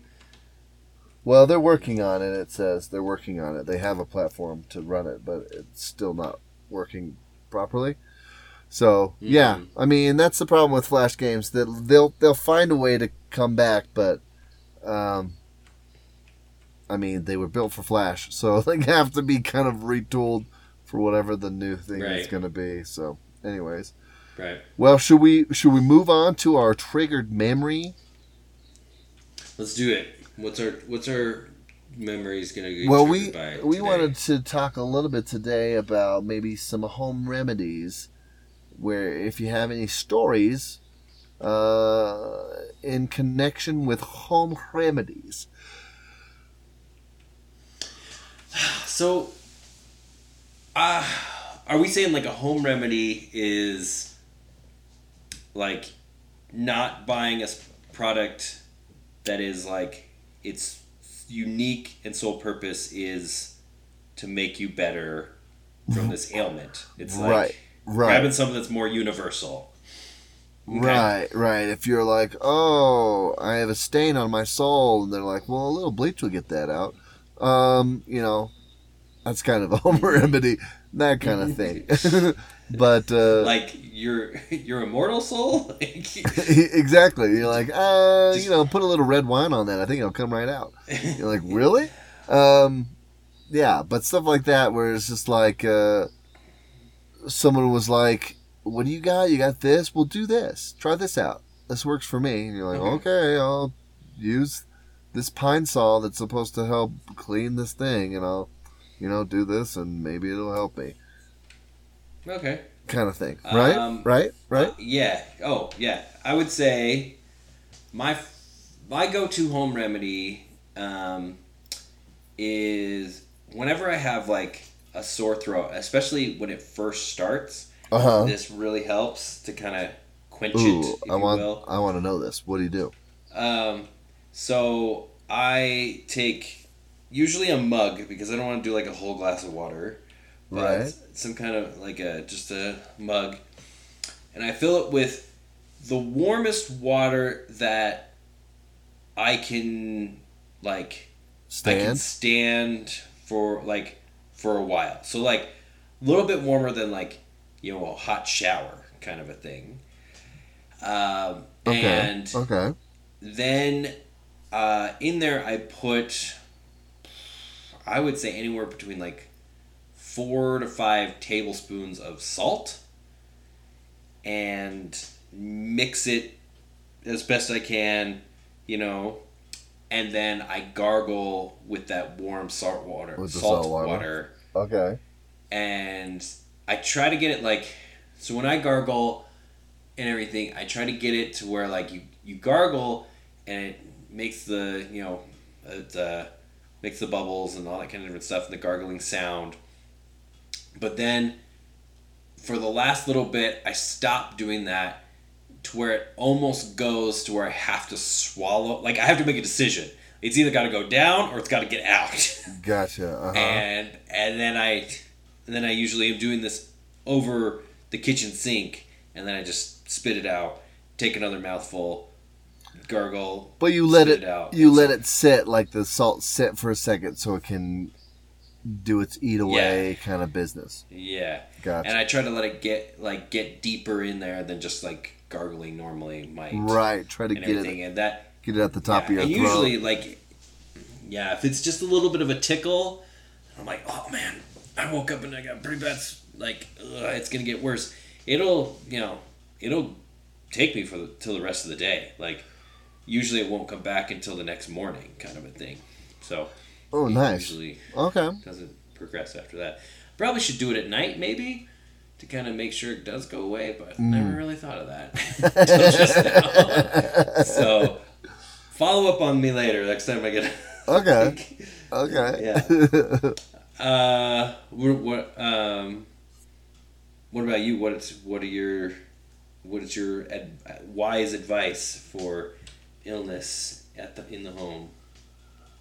Well, they're working on it. It says they're working on it. They have a platform to run it, but it's still not working properly. So yeah, Mhm. I mean that's the problem with Flash games. That they'll they'll find a way to come back, but um, I mean they were built for Flash, so [laughs] they have to be kind of retooled for whatever the new thing is going to be. So, anyways, Right. well, should we should we move on to our triggered memory? Let's do it. What's our What's our memories gonna get well we we wanted to talk a little bit today about maybe some home remedies where if you have any stories uh, in connection with home remedies [sighs] So, uh, are we saying like a home remedy is like not buying a product that is like its unique and sole purpose is to make you better from this ailment? It's like Right, right. grabbing something that's more universal. Okay. right right if you're like oh i have a stain on my soul and they're like well a little bleach will get that out um you know that's kind of a [laughs] home remedy that kind of thing [laughs] [laughs] but uh Like your your immortal soul. exactly. You're like, uh, Just- you know, put a little red wine on that. I think it'll come right out. You're like, really? Um, yeah, but stuff like that where it's just like, uh, someone was like, what do you got? You got this? We'll do this. Try this out. This works for me. And you're like, Okay. okay, I'll use this Pine-Sol that's supposed to help clean this thing, and I'll, you know, do this, and maybe it'll help me, okay. kind of thing. Right? Um, right? Right? Uh, yeah. Oh, yeah. I would say my my go to home remedy um, is whenever I have like a sore throat, especially when it first starts. Uh huh. This really helps to kind of quench Ooh, it, if I you want, will. I want to know this. What do you do? Um, so I take usually a mug because I don't want to do like a whole glass of water, but Right. some kind of like a just a mug, and I fill it with the warmest water that I can like I can Stand? stand for like for a while. So like a little bit warmer than like you know a hot shower kind of a thing. Um, Okay. And Okay. then uh, in there I put I would say anywhere between like four to five tablespoons of salt and mix it as best I can, you know, and then I gargle with that warm salt water, With salt salt water. water, Okay. and I try to get it like So when I gargle and everything, I try to get it to where like you you gargle and it makes the you know it uh, makes the bubbles and all that kind of different stuff and the gargling sound. But then for the last little bit, I stop doing that to where it almost goes to where I have to swallow. Like I have to make a decision. It's either got to go down or it's got to get out. [laughs] Gotcha. Uh-huh. and and then I and then I usually am doing this over the kitchen sink, and then I just spit it out, take another mouthful, gargle. But you let spit it, out. you let it sit like the salt sit for a second so it can do its eat away kind of business. Yeah, Gotcha. and I try to let it get like get deeper in there than just like gargling normally might. right. Try to get everything, it and that get it at the top yeah, of your and throat. usually like yeah if it's just a little bit of a tickle i'm like oh man i woke up and i got pretty bad like ugh, it's gonna get worse it'll you know it'll take me for the till the rest of the day like usually it won't come back until the next morning kind of a thing so oh, nice. usually Okay. doesn't progress after that probably should do it at night maybe to kind of make sure it does go away but Mm. never really thought of that [laughs] [laughs] Till just now. so follow up on me later next time i get Okay. Okay. [laughs] Uh, what, what um, what about you? What is what are your what is your ad, wise advice for illness at the in the home?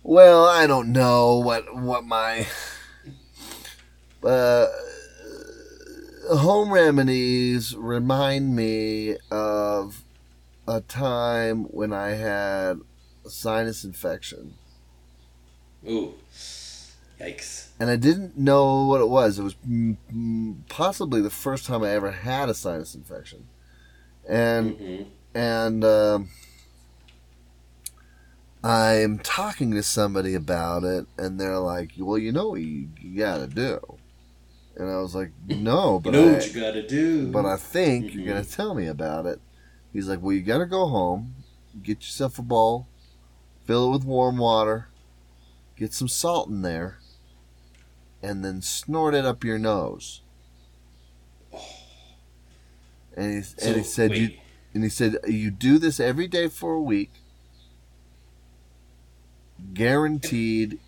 Well, I don't know what what my [laughs] uh, home remedies remind me of a time when I had a sinus infection, Ooh, yikes! and I didn't know what it was. It was possibly the first time I ever had a sinus infection, and hmm and um, I'm talking to somebody about it, and they're like, "Well, you know what you, you gotta do," and I was like, [laughs] "No, You but know I, what you gotta do. but I think Mhm. you're gonna tell me about it." He's like, "Well, you gotta go home, get yourself a bowl, fill it with warm water, get some salt in there, and then snort it up your nose." And he, So, and he said, "You." And he said, You do this every day for a week. Guaranteed.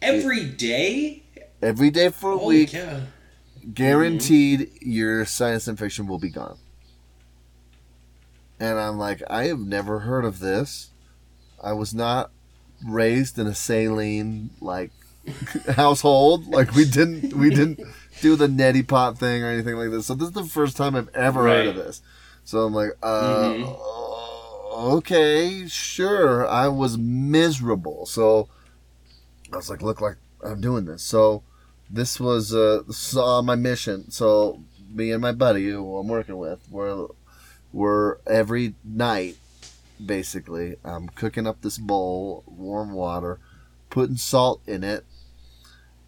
every day. Every day for a Holy week. cow! Guaranteed your sinus infection will be gone. And I'm like, I have never heard of this. I was not raised in a saline like [laughs] household. Like we didn't we didn't [laughs] do the neti pot thing or anything like this. So this is the first time I've ever heard of this. So I'm like, uh, Mhm. okay, sure. I was miserable. So I was like, look like I'm doing this. So this was uh saw my mission. So me and my buddy who I'm working with were were every night basically I'm cooking up this bowl, warm water, putting salt in it,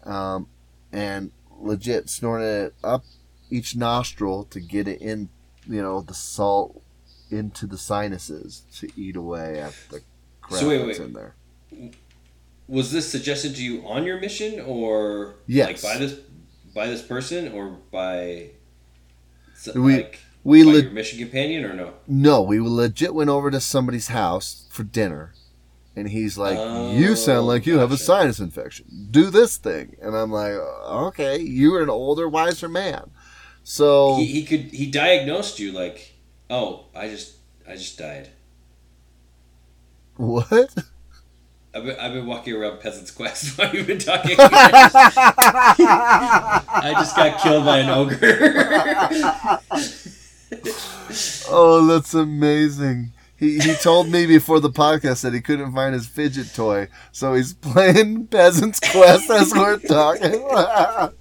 um, and legit snorting it up each nostril to get it in, you know, the salt into the sinuses to eat away at the crap So wait, that's wait. in there. Was this suggested to you on your mission, or Yes. like by this by this person, or by s- We- like We by le- your mission companion, or no? No, we legit went over to somebody's house for dinner, and he's like, "You sound like you have a oh, sinus infection. Do this thing." And I'm like, "Okay, you're an older, wiser man." So he, he could he diagnosed you like oh i just i just died what? i've been, I've been walking around peasant's quest [laughs] while you've been talking [laughs] i just got killed by an ogre [laughs] [laughs] oh, that's amazing. He, he told me before the podcast that he couldn't find his fidget toy, so he's [laughs] playing Peasant's Quest as we're talking. well,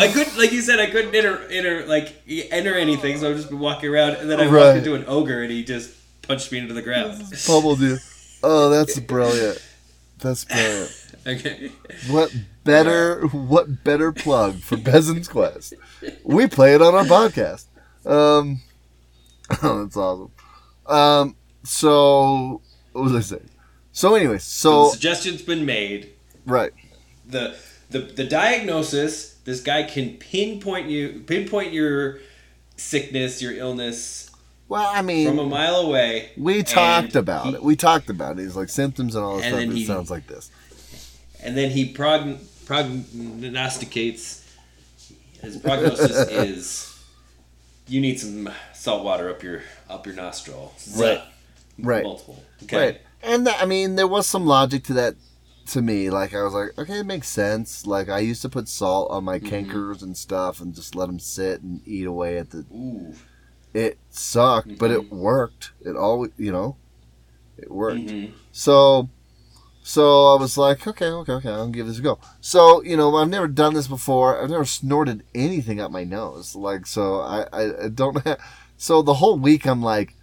i couldn't like you said i couldn't enter enter like enter anything so i've just been walking around and then i Right. walked into an ogre and he just punched me into the ground Pummeled you. Oh, that's brilliant. That's [laughs] brilliant. okay What better what better plug for Peasant's Quest? We play it on our podcast. Um [laughs] oh, that's awesome. Um so what was I saying? So anyways, so so the suggestion's been made right. the the the diagnosis this guy can pinpoint you pinpoint your sickness, your illness Well, I mean, from a mile away. we talked about he- it. We talked about it. He's like symptoms and all this And stuff. It he- sounds like this. and then he progn- prognosticates. His prognosis [laughs] is you need some salt water up your up your nostril. Right. Right. Multiple. Okay. Right. And that, I mean, there was some logic to that to me. Like, I was like, okay, it makes sense. Like, I used to put salt on my Mhm. cankers and stuff and just let them sit and eat away at the. Ooh. It sucked, but Mhm. it worked. It always, you know, it worked. Mhm. So, so I was like, okay, okay, okay, I'll give this a go. So, you know, I've never done this before. I've never snorted anything up my nose. Like, so I, I, I don't have. [laughs] So the whole week I'm like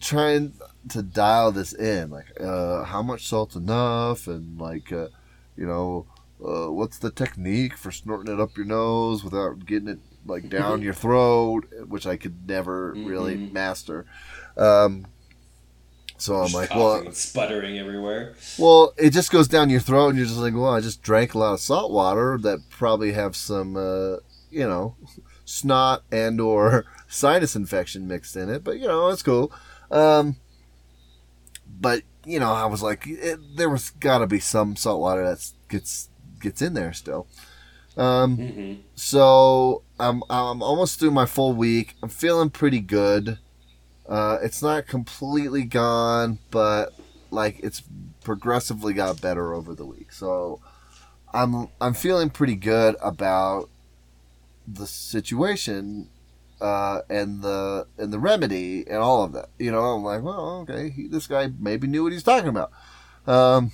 trying to dial this in. Like, uh, how much salt's enough, and like, uh, you know, uh, what's the technique for snorting it up your nose without getting it like down your throat, which I could never really Mhm. master. Um, so I'm like, well, sputtering everywhere. well, it just goes down your throat, and you're just like, well, I just drank a lot of salt water that probably have some, uh, you know, snot and or [laughs] sinus infection mixed in it. But you know, it's cool. Um, but you know, I was like, it, there was got to be some salt water that gets gets in there still. Um, hmm so I'm I'm almost through my full week. I'm feeling pretty good. Uh, it's not completely gone, but like it's progressively got better over the week. So I'm I'm feeling pretty good about the situation uh, and the and the remedy and all of that. You know, I'm like, well, okay, he, this guy maybe knew what he's talking about. Um,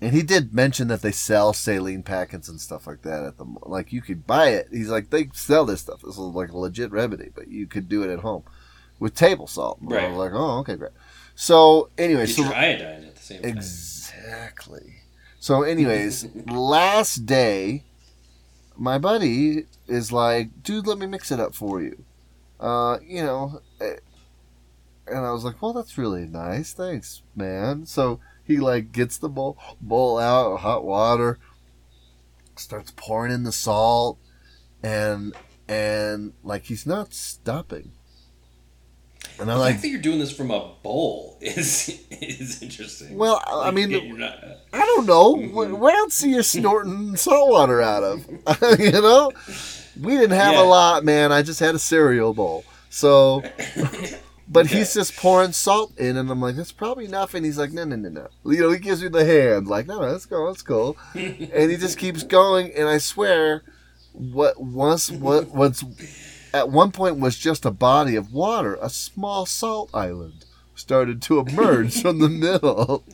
and he did mention that they sell saline packets and stuff like that at the like you could buy it. He's like they sell this stuff. This is like a legit remedy, but you could do it at home with table salt. And I was like, oh, okay, great. So anyway, so iodine at the same time. Exactly. So, anyways, [laughs] last day, my buddy is like, "Dude, let me mix it up for you." Uh, you know, eh, and I was like, "Well, that's really nice, thanks, man." So he like gets the bowl bowl out, hot water, starts pouring in the salt, and and like he's not stopping. And I'm fact like, that you're doing this from a bowl [laughs] is is interesting. well, I mean, not, I don't know. Mhm. Where, else are you snorting [laughs] salt water out of? [laughs] you know? We didn't have Yeah. a lot, man. I just had a cereal bowl. So, but Okay. he's just pouring salt in, and I'm like, that's probably enough. And he's like, no, no, no, no. You know, he gives me the hand, like, no, no, let's go, let's go. And he just keeps going, and I swear, what once, what once, at one point was just a body of water, a small salt island started to emerge [laughs] from the middle.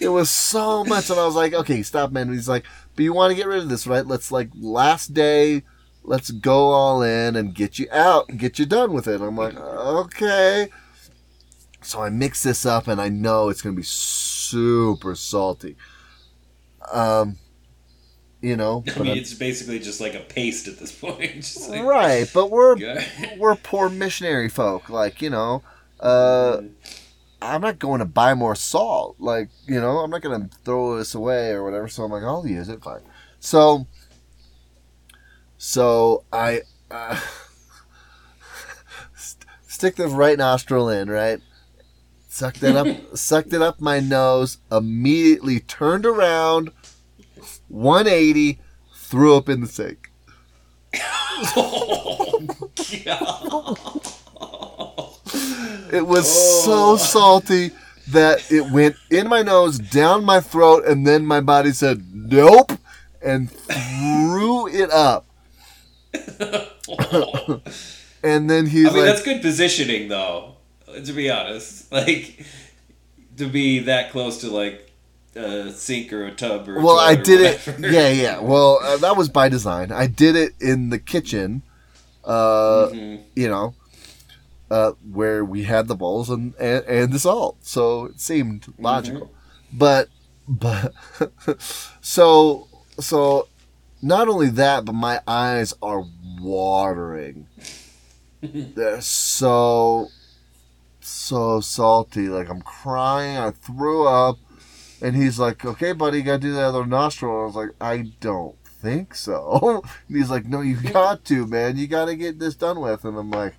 It was so much, and I was like, okay, stop, man. And he's like, but you want to get rid of this, right? Let's like last day, let's go all in and get you out, and get you done with it. I'm like, okay. So I mix this up, and I know it's gonna be super salty. Um, you know, [laughs] I mean, it's basically just like a paste at this [laughs] point. [laughs] Like, right? But we're we're poor missionary folk, like you know. Uh, I'm not going to buy more salt. Like, you know, I'm not going to throw this away or whatever. So I'm like, I'll use it. Fine. So, so I uh, st- stick the right nostril in, right? Sucked it up, sucked it up my nose. Immediately turned around, 180, threw up in the sink. oh, [laughs] It was Oh. so salty that it went in my nose, down my throat, and then my body said nope and threw it up. [laughs] And then he's I mean, like, that's good positioning, though. To be honest, like to be that close to like a sink or a tub or. "Well, I did it. Yeah, yeah. Well, uh, that was by design. I did it in the kitchen. Uh, Mhm. you know, uh, where we had the bowls and, and, and the salt. So it seemed logical. But, but, [laughs] so, so not only that, but my eyes are watering. [laughs] They're so, so salty. Like I'm crying. I threw up. And he's like, okay, buddy, you gotta do the other nostril. I was like, I don't think so. [laughs] And he's like, no, you got to, man. You got to get this done with. And I'm like,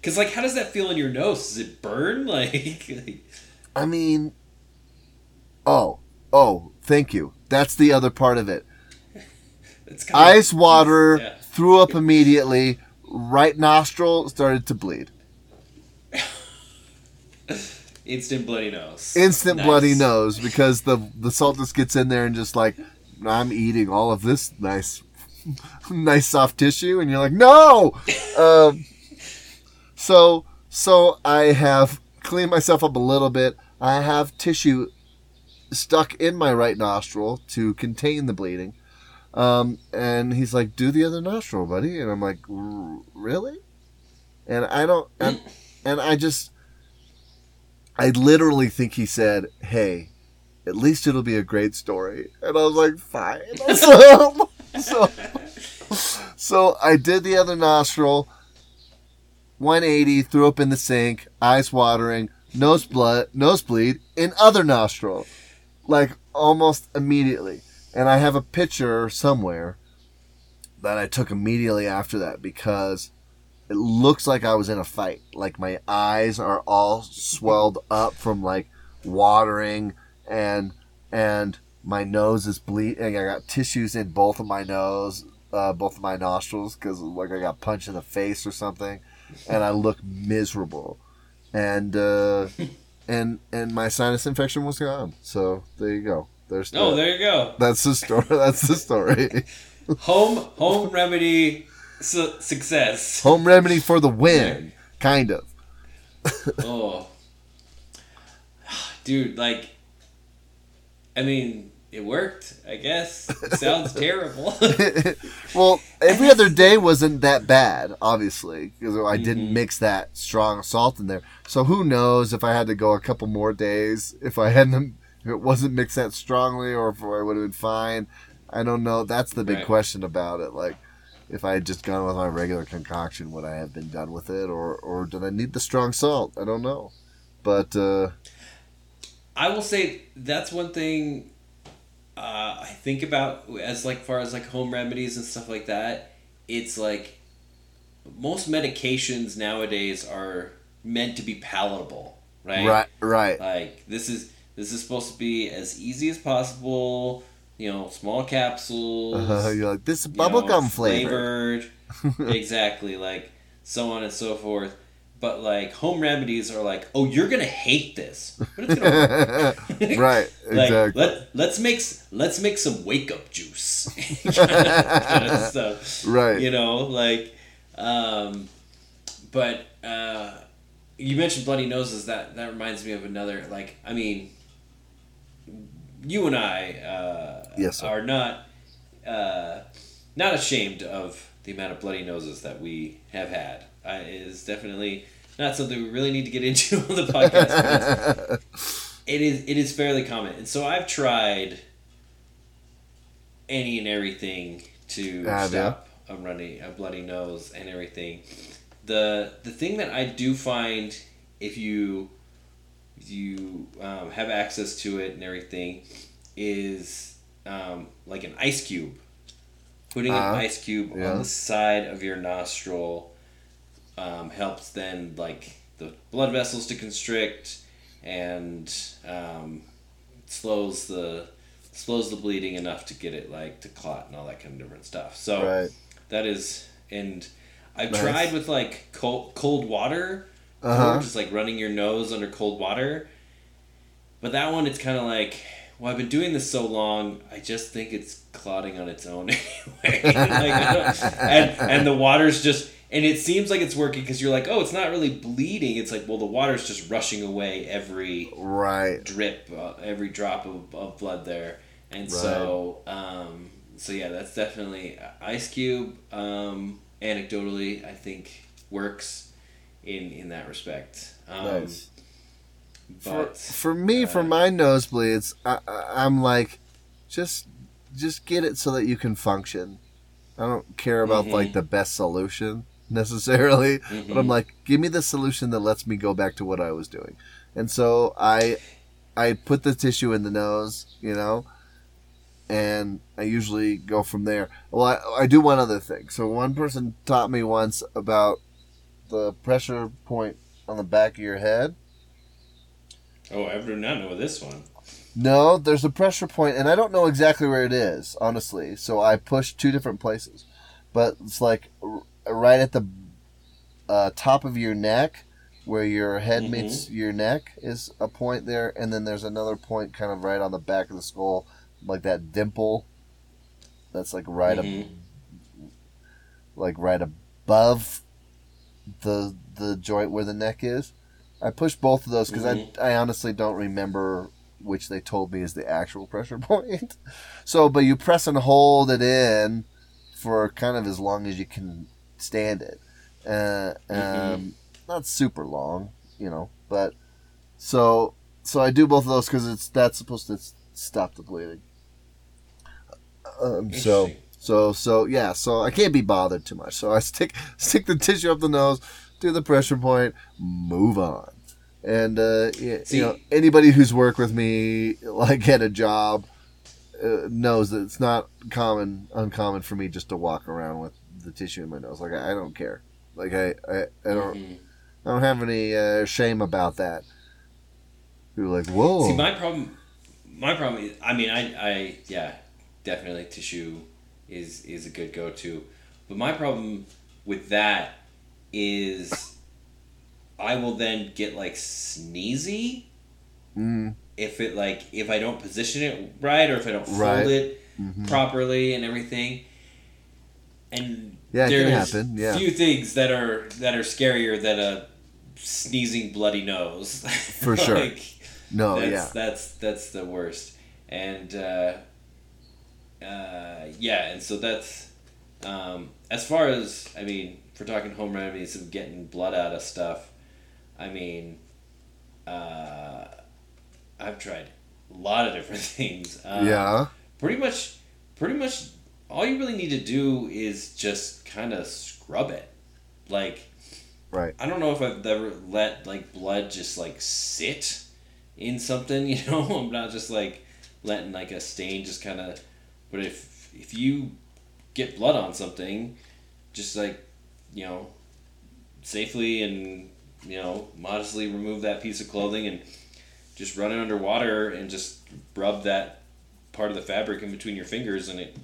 Because like, how does that feel in your nose? Does it burn? [laughs] Like, like I mean, oh, oh, thank you. That's the other part of it. [laughs] it's kind Ice water, Yeah. threw up immediately. Right nostril started to bleed. Instant bloody nose. Instant Nice. bloody nose [laughs] because the the salt just gets in there and just like I'm eating all of this nice, [laughs] nice soft tissue, and you're like, no. [laughs] um, so so I have cleaned myself up a little bit. I have tissue stuck in my right nostril to contain the bleeding. Um, and he's like, "Do the other nostril, buddy." And I'm like, "R- "Really?" And I don't, and, and I just, I literally think he said, "Hey, at least it'll be a great story." And I was like, "Fine." [laughs] so, so, so I did the other nostril. 180, threw up in the sink, eyes watering, nose blood, nosebleed in other nostril, like almost immediately. And I have a picture somewhere that I took immediately after that because it looks like I was in a fight. Like my eyes are all swelled up from like watering and and my nose is bleeding. I got tissues in both of my nose, uh, both of my nostrils because like I got punched in the face or something, and I look miserable. And uh, [laughs] and and my sinus infection was gone. So there you go. There's Oh, the- there you go. that's the story. [laughs] That's the story. Home home remedy su- success. Home remedy for the win, kind of. [laughs] oh, [sighs] dude, like, I mean, it worked. I guess. It sounds [laughs] terrible. [laughs] well, every other day wasn't that bad, obviously, because I didn't Mhm. mix that strong salt in there. So who knows if I had to go a couple more days, if I hadn't, if it wasn't mixed that strongly, or if I would have been fine. I don't know. That's the big Right. question about it. Like, if I had just gone with my regular concoction, would I have been done with it, or or did I need the strong salt? I don't know. But uh, I will say that's one thing uh, I think about as like far as like home remedies and stuff like that. It's like most medications nowadays are meant to be palatable, right? right, right, Like this is this is supposed to be as easy as possible. You know, small capsules. uh, you're like this is you know, bubblegum flavor. flavored. [laughs] exactly, like so on and so forth. But like home remedies are like, oh, you're gonna hate this, but it's gonna work. [laughs] right, [laughs] like exactly. let let's make let's make some wake up juice kind of stuff right. you know like um but uh you mentioned bloody noses that that reminds me of another like i mean you and i uh Yes, sir. are not uh not ashamed of the amount of bloody noses that we have had uh, it is definitely not something we really need to get into [laughs] on the podcast [laughs] it is it is fairly common and so i've tried any and everything to ya? stop a runny a bloody nose and everything the the thing that i do find if you you um, have access to it and everything is um, like an ice cube putting Uh-huh. an ice cube Yeah. on the side of your nostril um, helps then like the blood vessels to constrict and um, slows the slows the bleeding enough to get it like to clot and all that kind of different stuff. So right. that is and I've Nice. tried with like cold cold water, Uh-huh. just like running your nose under cold water. But that one, it's kind of like, well, I've been doing this so long, I just think it's clotting on its own [laughs] anyway. like, and and the water's just, and it seems like it's working because you're like, oh, it's not really bleeding. It's like, well, the water's just rushing away every Right. drip, uh, every drop of, of blood there, and so um, so yeah, that's definitely Ice Cube. Um, anecdotally, I think works in in that respect. Um, Nice. For, But for me, for uh, my nosebleeds, I, I, I'm like, just just get it so that you can function. I don't care about Mhm. like the best solution [laughs] necessarily, but I'm Mhm. like, give me the solution that lets me go back to what I was doing. And so I I put the tissue in the nose, you know, and I usually go from there. Well, I, I do one other thing. So one person taught me once about the pressure point on the back of your head. Oh, I do not know this one. No, there's a pressure point, and I don't know exactly where it is, honestly. So I pushed two different places, but it's like r- right at the uh, top of your neck, where your head Mhm. meets your neck, is a point there, and then there's another point kind of right on the back of the skull, like that dimple. That's like right, ab- Mhm. like right above the the joint where the neck is. I pushed both of those because Mhm. I I honestly don't remember which they told me is the actual [laughs] pressure point. So, but you press and hold it in for kind of as long as you can stand it. Uh, um, Mhm. Not super long, you know, but so so I do both of those because it's that's supposed to stop the bleeding. Um, so so so yeah, so I can't be bothered too much. So I [laughs] stick stick the tissue up the nose, do the pressure point, move on. And uh, y- See- you know anybody who's worked with me, like at a job, uh, knows that it's not common uncommon for me just to walk around with the tissue in my nose. Like I, I don't care. Like I, I, I don't Mhm. I don't have any uh, shame about that. You're like, whoa. See, my problem, my problem is, I mean, I, I, yeah, definitely tissue is is a good go to, but my problem with that is, I will then get like sneezy mm, if it like if I don't position it right or if I don't fold Right. it mhm. properly and everything. And Yeah, there's happen, yeah. few things that are that are scarier than a sneezing bloody nose. [laughs] For sure. No, that's, yeah. that's that's the worst. And uh, uh, yeah, and so that's um, as far as I mean, we're talking home remedies of getting blood out of stuff. I mean, uh, I've tried a lot of different [laughs] things. Um, yeah. pretty much pretty much all you really need to do is just kind of scrub it like Right. i don't know if i've ever let like blood just like sit in something [laughs] you know i'm not just like letting like a stain just kind of but if if you get blood on something just like you know safely and you know modestly remove that piece of clothing and just run it under water and just rub that part of the fabric in between your fingers and it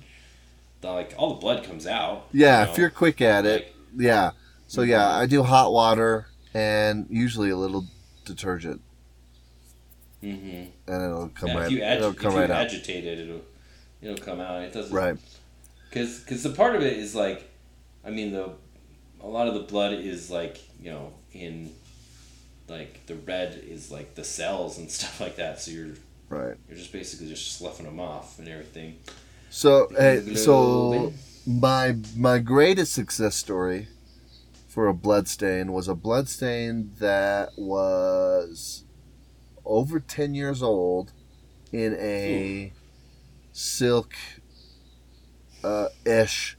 like all the blood comes out Yeah, you know? if you're quick at it, Like, yeah. So yeah, I do hot water and usually a little detergent, mhm. and it'll come Yeah, right. if you, agi- it'll if you right out. agitate it it'll it'll come out it doesn't Right. because because the part of it is like i mean the a lot of the blood is like you know in like the red is like the cells and [laughs] stuff like that so you're Right. you're just basically just sloughing them off and everything So hey, so my my greatest success story for a blood stain was a blood stain that was over 10 years old in a silk uh, ish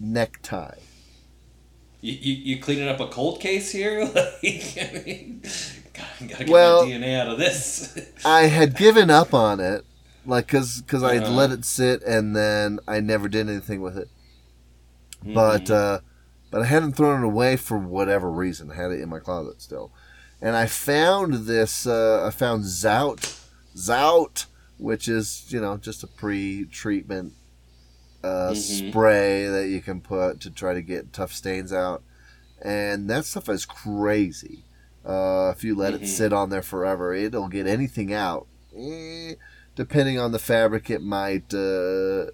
necktie. You, you, you cleaning up a cold case here? [laughs] like, I mean, gotta, gotta get Well- my DNA out of this. [laughs] I had given up on it, like, cause, cause I Uh-huh. let it sit and then I never did anything with it. But, Mhm. uh, but I hadn't thrown it away for whatever reason. I had it in my closet still. And I found this, uh, I found Zout, Zout, which is, you know, just a pre-treatment, uh, Mhm. spray that you can put to try to get tough stains out. And that stuff is crazy. Uh, if you let Mhm. it sit on there forever, it'll get anything out. Eh, depending on the fabric, it might. Uh,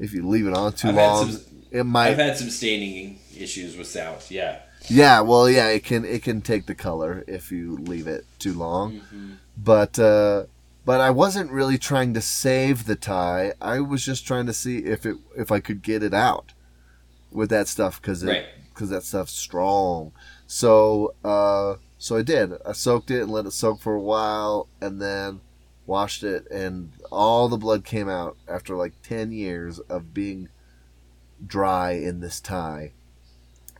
if you leave it on too I've long, some, it might. I've had some staining issues with Zout. Yeah. yeah, well, yeah, it can it can take the color if you leave it too long. But uh, but I wasn't really trying to save the tie. I was just trying to see if it if I could get it out with that stuff because Right. because that stuff's strong. So uh, so I did. I soaked it and let it soak for a while, and then washed it, and all the blood came out after like ten years of being dry in this tie.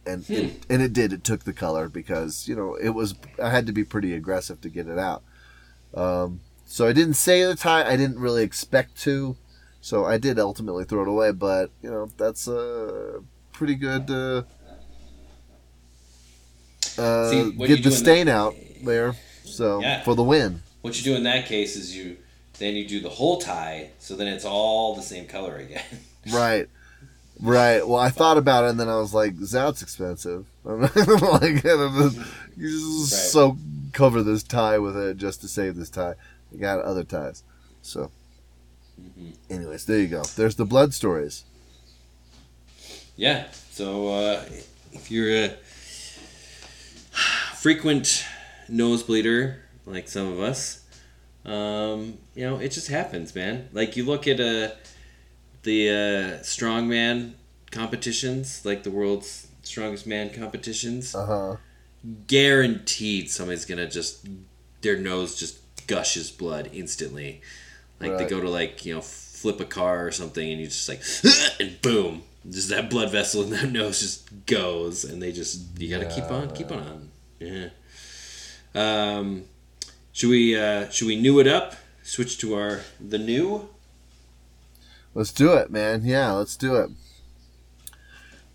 And Hmm. it, and it did. It took the color because you know it was. I had to be pretty aggressive to get it out. Um, so I didn't say the tie. I didn't really expect to. So I did ultimately throw it away, but you know that's a pretty good. Uh, uh, See, get the stain out there. So Yeah. for the win. What you do in that case is you then you do the whole tie, so then it's all the same color again. [laughs] Right. Right. Well, I thought about it, and then I was like, "That's expensive." [laughs] I'm like, [laughs] you just Right. so cover this tie with it just to save this tie. You got other ties. So, Mhm. anyways, there you go. There's the blood stories. Yeah. So uh, if you're a frequent nosebleeder like some of us, um, you know it just happens, man. Like you look at uh, the uh, strongman competitions, like the world's strongest man competitions. Uh huh. Guaranteed, somebody's gonna just their nose just gushes blood instantly. Like they go to like you know flip a car or something, and you just like [laughs] and boom, just that blood vessel in that [laughs] nose just goes, and they just you gotta keep Yeah, on, keep on. Yeah. Um, should we uh, should we new it up? Switch to our the new. Let's do it, man. Yeah, let's do it.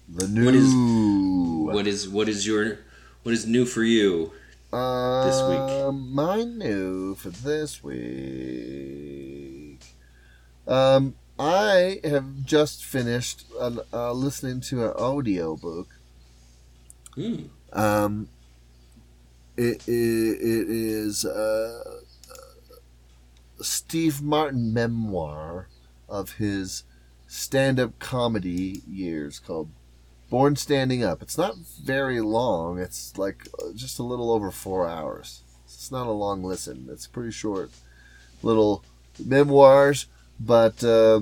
The new. What is- What is what is your what is new for you? This week? Um, my new for this week. Um, I have just finished an, uh, listening to an audio book. Hmm. Um, it, it, it is uh, a Steve Martin memoir of his stand-up comedy years called Born Standing Up. It's not very long. It's like just a little over four hours. It's not a long listen. It's pretty short, little memoirs. But uh,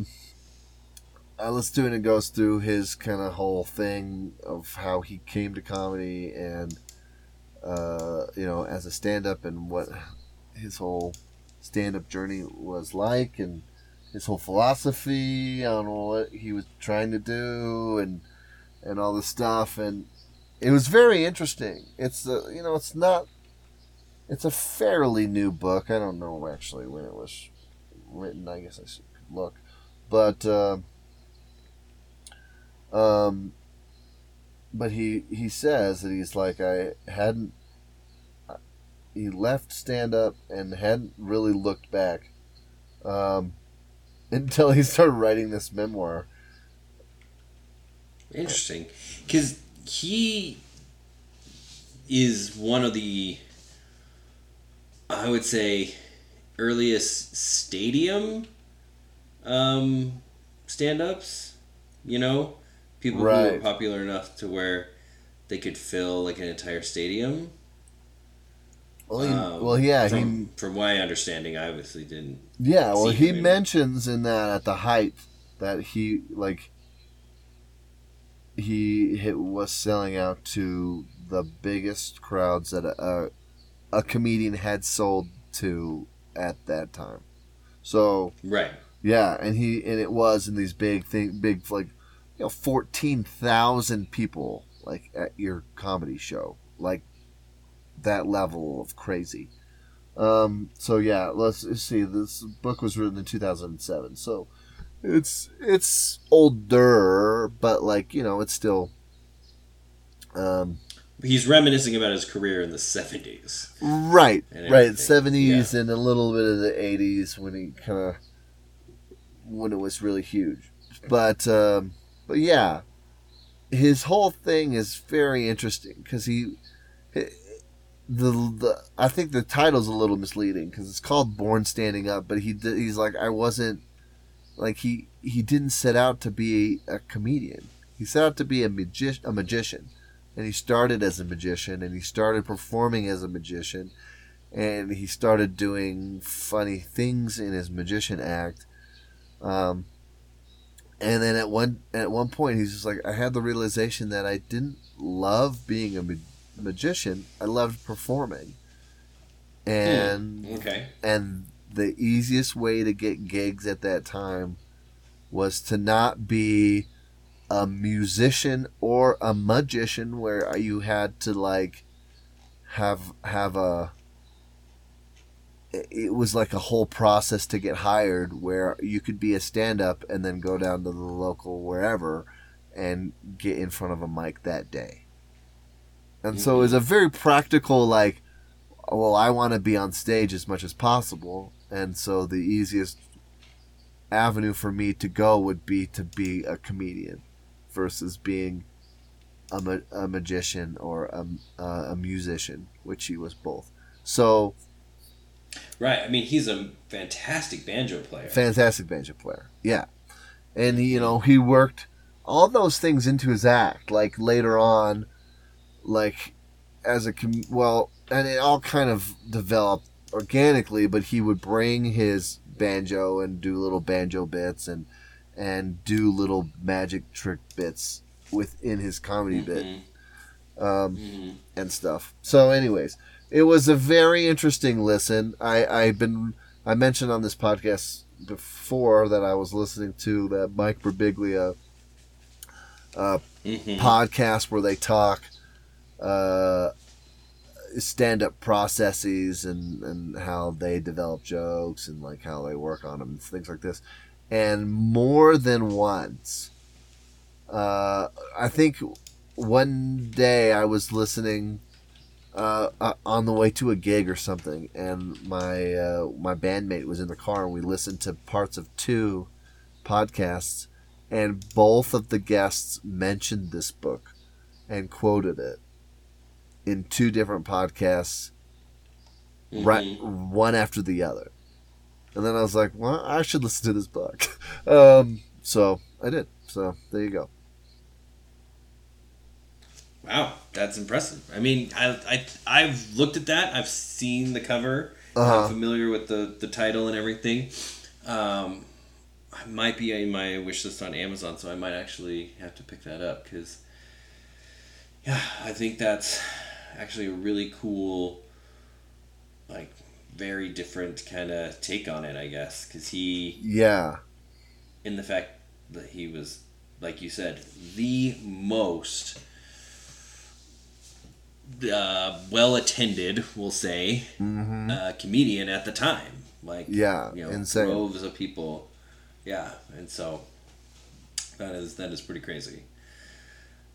uh, let's do it. It goes through his kind of whole thing of how he came to comedy and uh, you know as a stand-up and what his whole stand-up journey was like and his whole philosophy on what he was trying to do and and all this stuff and it was very interesting. It's uh, you know it's not it's a fairly new book. I don't know actually when it was written. I guess i should look. But uh, um but he he says that he's like i hadn't he left stand up and hadn't really looked back um [laughs] until he started writing this memoir Interesting, because he is one of the, I would say, earliest stadium um, stand-ups. You know, people who were popular enough to where they could fill like an entire stadium. well, he, Um, well yeah he from, from my understanding, I obviously didn't. Yeah, well, he mentions in that at the height that he like he hit, was selling out to the biggest crowds that a, a comedian had sold to at that time. So Right. yeah, and he and it was in these big thing, big like you know fourteen thousand people like at your comedy show, like that level of crazy. Um, so yeah, let's, let's see. This book was written in two thousand and seven, so it's it's older, but like you know, it's still. Um, He's reminiscing about his career in the seventies. right, right, seventies and a little bit of the eighties when he kind of when it was really huge, but um, but yeah, his whole thing is very interesting because he, the the I think the title's a little misleading because it's called Born Standing Up, but he he's like I wasn't like he he didn't set out to be a comedian. He set out to be a magi- a magician, and he started as a magician, and he started performing as a magician, and he started doing funny things in his magician act. Um, and then at one at one point, he's just like, I had the realization that I didn't love being a ma- magician. I loved performing, and Okay. and the easiest way to get gigs at that time was to not be a musician or a magician where you had to like have have a it was like a whole process to get hired where you could be a stand up and then go down to the local wherever and get in front of a mic that day. And so it was a very practical, like, well, I want to be on stage as much as possible. And so the easiest avenue for me to go would be to be a comedian versus being a, ma- a magician or a, uh, a musician, which he was both. So Right. I mean, he's a fantastic banjo player. fantastic banjo player. Yeah, and he, you know he worked all those things into his act. Like later on, like as a com- well, and it all kind of developed organically. But he would bring his banjo and do little banjo bits and and do little magic trick bits within his comedy bit Mhm. um, Mhm. and stuff. So, anyways, it was a very interesting listen. I I've been I mentioned on this podcast before that I was listening to that Mike Birbiglia uh, Mhm. podcast where they talk uh, stand up processes and, and how they develop jokes and like how they work on them and things like this. And more than once, uh, I think one day I was listening uh, uh, on the way to a gig or something, and my uh, my bandmate was in the car, and we listened to parts of two podcasts, and both of the guests mentioned this book and quoted it in two different podcasts, right, Mhm. one after the other. And then I was like, well, I should listen to this book. [laughs] um, so I did. So there you go. Wow, that's impressive. I mean, I, I I've looked at that. I've seen the cover. Uh-huh. I'm familiar with the the title and everything. Um, I might be in my wish list on Amazon, so I might actually have to pick that up because, yeah, I think that's actually a really cool, like, very different kind of take on it. I guess because he Yeah. in the fact that he was, like you said, the most uh, well attended, we'll say, hmm uh, comedian at the time. Like, Yeah, you know, insane. droves of people. Yeah, and so that is that is pretty crazy.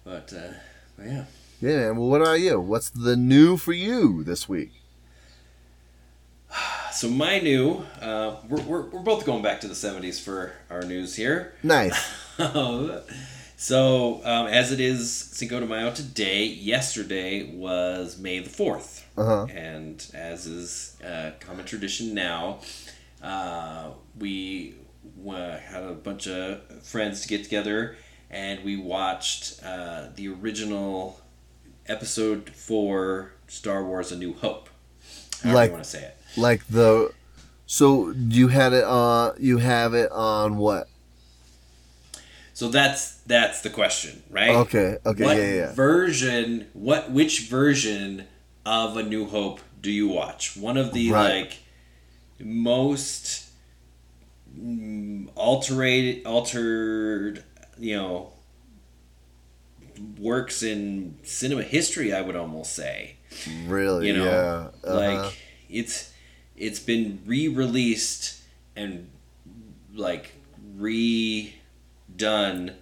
But, uh, but yeah. Yeah, man. Well, what about you? What's the new for you this week? So my new, uh, we're, we're, we're both going back to the 70s for our news here. Nice. [laughs] so, um, as it is Cinco de Mayo today, yesterday was May the 4th. Uh huh. And as is uh, common tradition now, uh, we uh, had a bunch of friends to get together and we watched uh, the original episode 4 Star Wars A New Hope. However Like- you want to say it. Like the. So you had it. Uh, you have it on what? So that's that's the question, right? Okay. Okay. what yeah, yeah. version what which version of a new hope do you watch one of the Right. like most mm, altered altered you know works in cinema history i would almost say Really? you know yeah. Uh-huh. like it's it's been re-released and like redone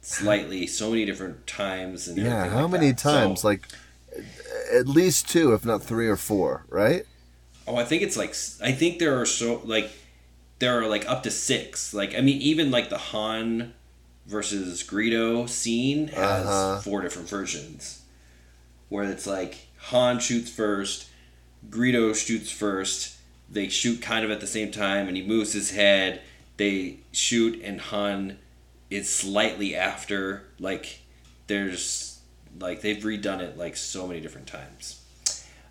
slightly [laughs] so many different times and Yeah. How like many that. So- times? Like, at least two, if not three or four, right? oh i think it's like i think there are so like there are like up to six like i mean even like the han versus greedo scene has Uh-huh. four different versions where it's like han shoots first greedo shoots first they shoot kind of at the same time and he moves his head they shoot and han is slightly after like there's like they've redone it like so many different times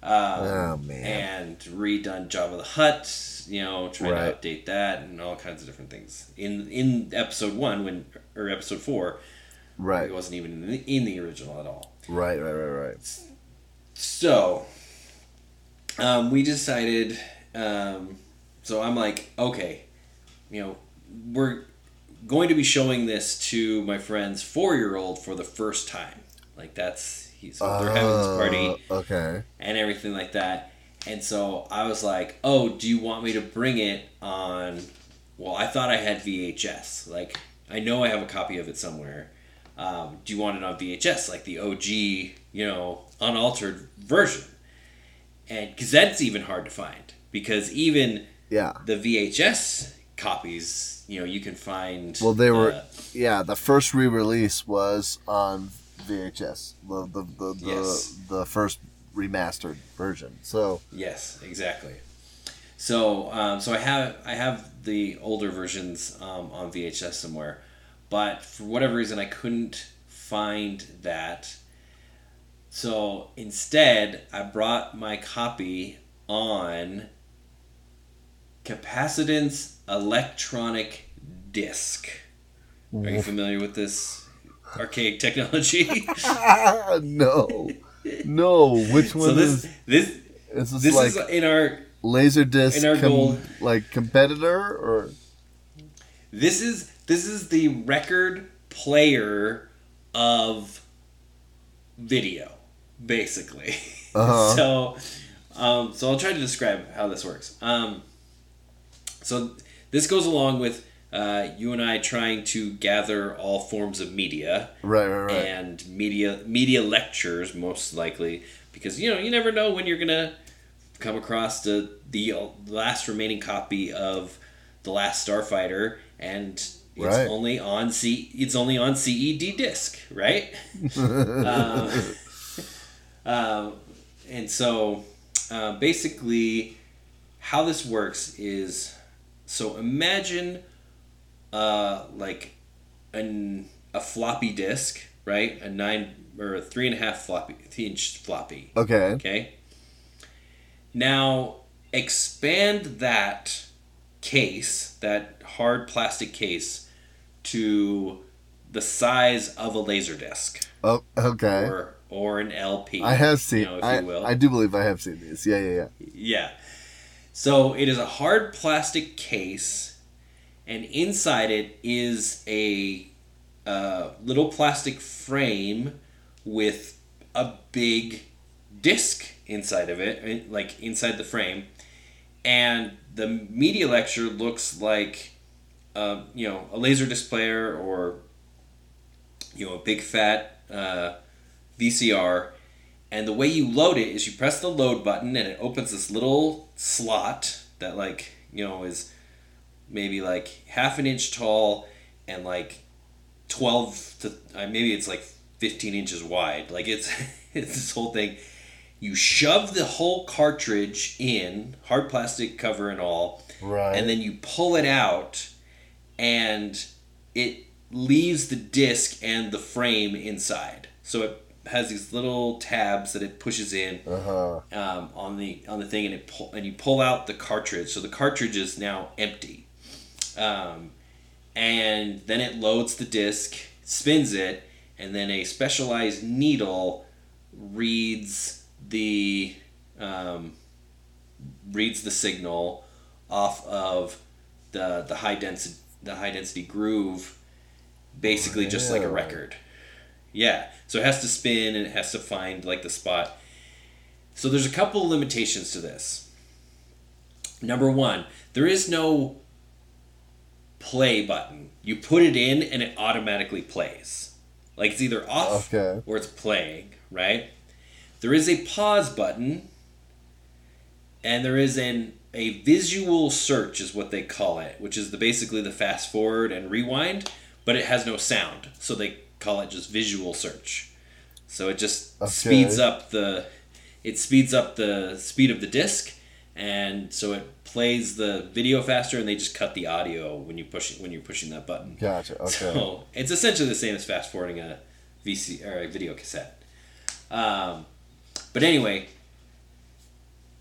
um, Oh, man. and redone Jabba the Hutt you know trying Right. to update that and all kinds of different things in in episode one when or episode four Right. it wasn't even in the, in the original at all Right. Right. Right. Right. so, um, we decided. Um, so I'm like, okay, you know, we're going to be showing this to my friend's four year old for the first time. Like that's he's they're having this party Uh, Okay. and everything like that. And so I was like, "Oh, do you want me to bring it on?" Well, I thought I had VHS. Like, I know I have a copy of it somewhere. Um, do you want it on VHS, like the OG, you know, unaltered version? And because that's even hard to find, because even Yeah. the VHS copies, you know, you can find. Well, they were- uh, Yeah, the first re-release was on VHS. The the the, the, Yes. the first remastered version. So Yes, exactly. So, um, so I have I have the older versions um, on VHS somewhere, but for whatever reason I couldn't find that. So instead, I brought my copy on capacitance electronic disc. Are you familiar with this archaic technology? [laughs] no, no. Which one so is? this this Is this, this like is in our laser disc com- like competitor or? This is this is the record player of video, basically. Uh-huh. [laughs] so, um, so I'll try to describe how this works. Um, so this goes along with uh, you and I trying to gather all forms of media Right, right, right. and media media lectures, most likely, because you know you never know when you're gonna come across the the last remaining copy of the Last Starfighter, and it's Right. only on C it's only on CED disc, right? um, [laughs] um, and so uh, basically, how this works is so imagine uh, like an a floppy disk, right? A nine or a three and a half floppy three inch floppy. okay. Okay. Now expand that case, that hard plastic case, to the size of a laser disc Oh, okay. or or an LP. I have seen. you know, if I you will. I do believe I have seen these. Yeah, yeah, yeah. Yeah. So it is a hard plastic case, and inside it is a uh, little plastic frame with a big disc inside of it, like inside the frame. And the media lecture looks like, uh, you know, a laser displayer or, you know, a big fat uh, VCR. And the way you load it is you press the load button and it opens this little slot that like, you know, is maybe like half an inch tall and like 12 to uh, maybe it's like 15 inches wide. Like it's [laughs] it's this whole thing. You shove the whole cartridge in, hard plastic cover and all, Right. and then you pull it out and it leaves the disc and the frame inside. So it has these little tabs that it pushes in uh huh. um, on the on the thing, and it pull, and you pull out the cartridge. So the cartridge is now empty, um, and then it loads the disc, spins it, and then a specialized needle reads the um, reads the signal off of the the high density the high density groove, basically just like a record. Yeah, so it has to spin and it has to find like the spot. So there's a couple limitations to this. Number one, there is no play button. You put it in and it automatically plays. Like it's either off Okay. or it's playing, right? There is a pause button and there is an a visual search is what they call it, which is the basically the fast forward and rewind, but it has no sound. So they call it just visual search. So it just Okay. speeds up the it speeds up the speed of the disc and so it plays the video faster and they just cut the audio when you push when you're pushing that button. Gotcha. [laughs] Okay. So it's essentially the same as fast forwarding a VC or a video cassette. Um, but anyway,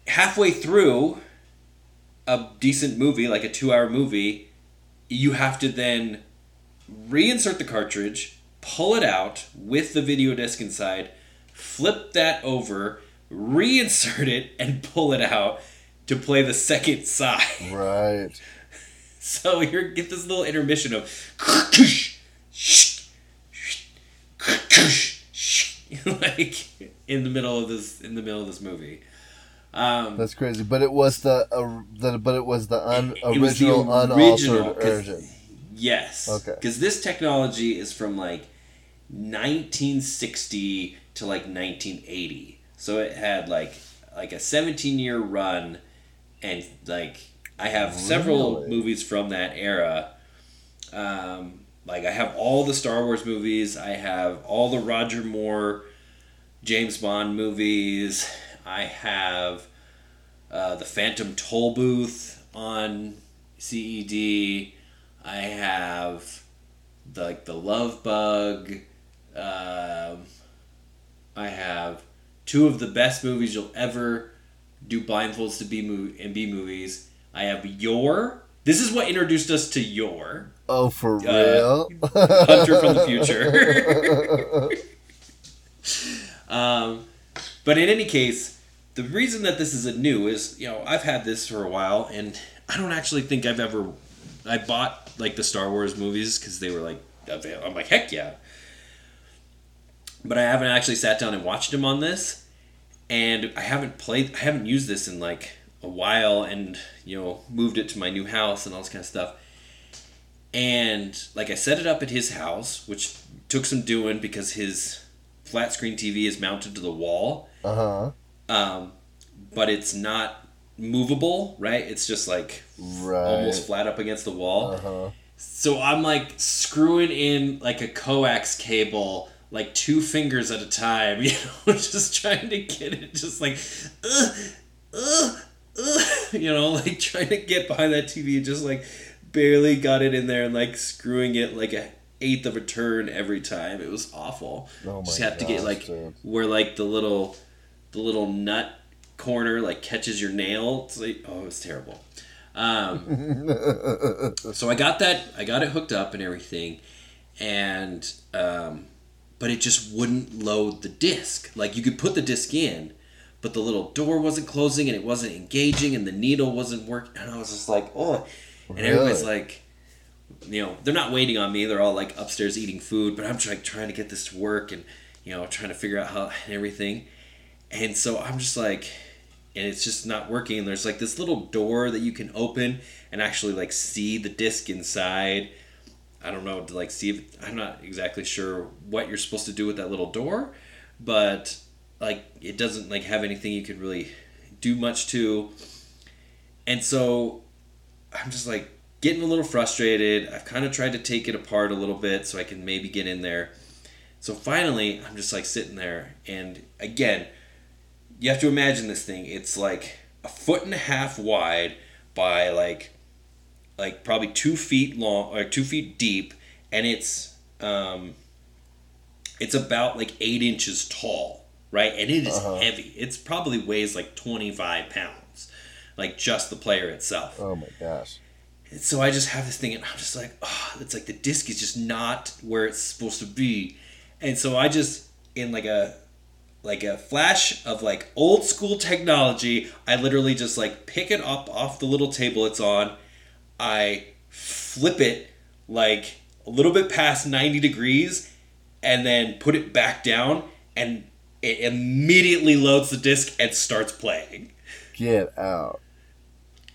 halfway through a decent movie, like a two-hour movie, you have to then reinsert the cartridge, pull it out with the video disc inside, flip that over, reinsert it, and [laughs] pull it out to play the second side. right. [laughs] So you get this little intermission of [laughs] like in the middle of this in the middle of this movie. Um, That's crazy. But it was the, uh, the but it was the un, It was the original, original, unaltered version. Yes. Okay. Because this technology is from like 1960 to like 1980, so it had like like a 17 year run, and like I have several movies from that era. Um, like I have all the Star Wars movies. I have all the Roger Moore, James Bond movies. I have uh, the Phantom Tollbooth on CED. I have the, like the Love Bug. Um, I have two of the best movies you'll ever do blindfolds to be mo- and be movies. I have Yor. This is what introduced us to Yor Oh, for Uh, real? Hunter from the Future. [laughs] [laughs] um, but in any case, the reason that this is new is you know I've had this for a while, and I don't actually think I've ever I bought like the Star Wars movies because they were like I'm like heck yeah, but I haven't actually sat down and watched them on this, and I haven't played I haven't used this in like a while, and you know moved it to my new house and all this kind of stuff. And like I set it up at his house, which took some doing because his flat screen TV is mounted to the wall. uh huh. Um, but it's not movable, right? It's just like Right. almost flat up against the wall. Uh huh. So I'm like screwing in like a coax cable, like two fingers at a time, [laughs] you know, [laughs] just trying to get it, just like, uh, uh, uh, [laughs] you know, like trying to get behind that TV, just like barely got it in there and like screwing it like a eighth of a turn every time. It was awful. Oh just have to get like dude. where like the little, the little nut corner like catches your nail. It's like, oh, it's terrible. Um, [laughs] so I got that. I got it hooked up and everything, and um, but it just wouldn't load the disc. Like you could put the disc in, but the little door wasn't closing and it wasn't engaging and the needle wasn't working. And I was just like, oh. And everybody's Really? like, you know, they're not waiting on me. They're all like upstairs eating food, but I'm trying trying to get this to work and you know trying to figure out how and everything. And so I'm just like, and it's just not working. And there's like this little door that you can open and actually like see the disc inside. I don't know to like see if I'm not exactly sure what you're supposed to do with that little door, but like it doesn't like have anything you can really do much to. And so I'm just like getting a little frustrated. I've kind of tried to take it apart a little bit so I can maybe get in there. So finally, I'm just like sitting there, and again, you have to imagine this thing. It's like a foot and a half wide by like, like probably two feet long or two feet deep, and it's um, it's about like eight inches tall, right? And it is Uh-huh. heavy. It's probably weighs like 25 pounds, like just the player itself. Oh my gosh. And so I just have this thing, and I'm just like, oh, it's like the disc is just not where it's supposed to be. And so I just, in like a, like a flash of like old school technology, I literally just like pick it up off the little table it's on. I flip it like a little bit past 90 degrees and then put it back down and it immediately loads the disc and starts playing. Get out.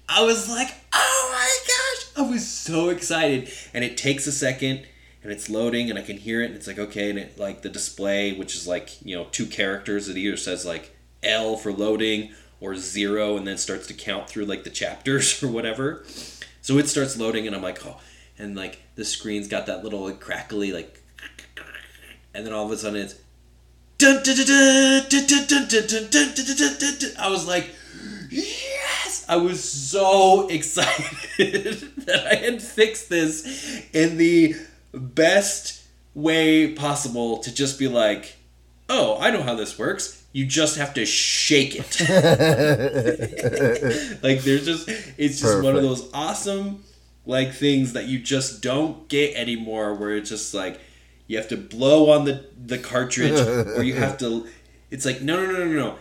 I was like, oh my gosh! I was so excited. And it takes a second and it's loading and I can hear it and it's like okay and it like the display which is like you know two characters it either says like L for loading or zero and then starts to count through like the chapters or whatever. So it starts loading and I'm like oh and like the screen's got that little like, crackly like and then all of a sudden it's I was like yeah I was so [laughs] excited [laughs] that I had fixed this in the best way possible to just be like, oh, I know how this works. You just have to shake it. [laughs] like there's just it's just one of those awesome like things that you just don't get anymore where it's just like you have to blow on the the cartridge or you have to it's like no no no no no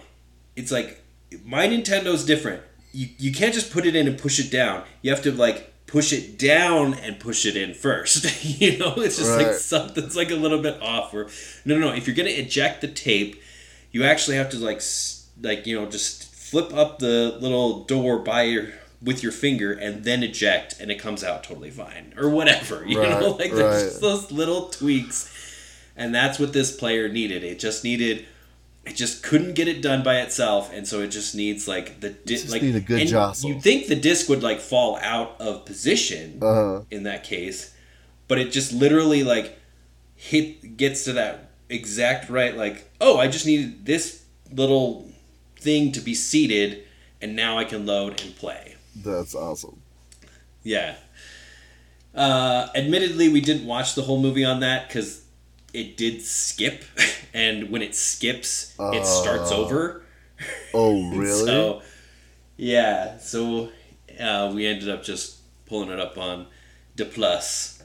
it's like my nintendo's different you, you can't just put it in and push it down. You have to like push it down and push it in first. [laughs] You know it's just like something's like a little bit off or no no no. If you're gonna eject the tape you actually have to like s- like you know just flip up the little door by your with your finger and then eject and it comes out totally fine or whatever you Right, know? [laughs] Like there's right. just those little tweaks and that's what this player needed. It just needed it just couldn't get it done by itself and so it just needs like the di- Just like need a good jostle. you'd think the disc would like fall out of position Uh-huh. in that case but it just literally like hit gets to that exact right like oh i just needed this little thing to be seated and now i can load and play That's awesome. yeah uh, admittedly we didn't watch the whole movie on that because it did skip [laughs] and when it skips it starts Oh. over Oh, [laughs] really? so yeah so uh, we ended up just pulling it up on the plus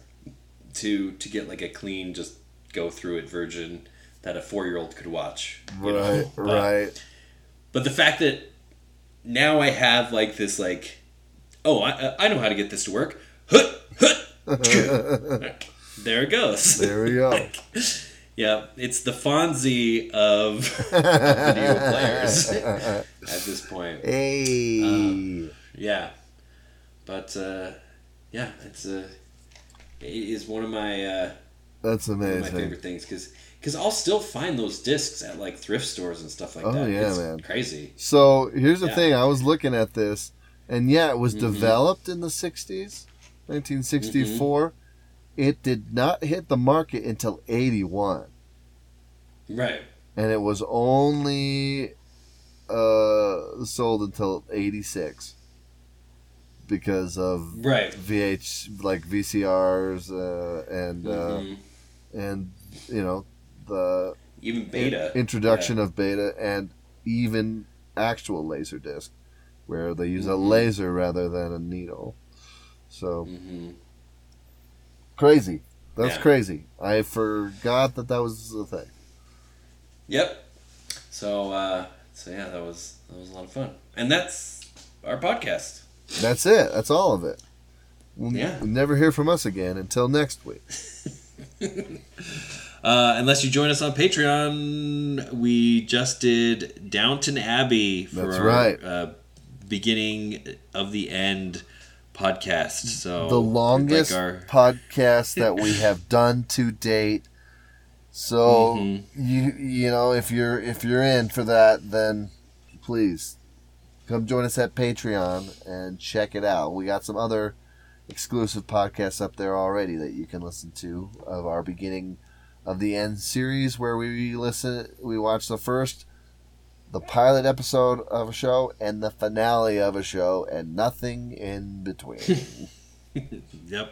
to to get like a clean just go through it version that a four year old could watch you know? right, But- right. but the fact that now I have like this like, oh, I, I know how to get this to work. Hut, hut. [laughs] there it goes. [laughs] There we go. Like, yeah, it's the Fonzie of [laughs] video players [laughs] at this point. hey. Um, Yeah, but uh, yeah, it's uh, it is one of my uh, That's one of my favorite things because. Because I'll still find those discs at like thrift stores and stuff like Oh, that. Oh yeah, it's man. Crazy. So here's the Yeah. thing. I was looking at this, and yeah, it was Mhm. developed in the 60s, 1964. Mm-hmm. It did not hit the market until 81. Right. And it was only uh, sold until 86 because of Right. VH, like VCRs, uh, and, uh, Mhm. and, you know, the Even beta. introduction of beta and even actual laser disc where they use a Mhm. laser rather than a needle so hmm crazy that's Yeah. crazy i forgot that that was the thing Yep. So uh, so yeah, that was that was a lot of fun, and that's our podcast. that's it that's all of it we'll, Yeah. we'll never hear from us again until next week [laughs] Uh, unless you join us on Patreon, we just did Downton Abbey for That's our right. uh, beginning of the end podcast. So the longest like our podcast that we [laughs] have done to date so Mhm. you you know if you're if you're in for that then please come join us at patreon and check it out we got some other exclusive podcasts up there already that you can listen to of our beginning of the end series where we listen we watch the first the pilot episode of a show and the finale of a show and nothing in between [laughs] yep.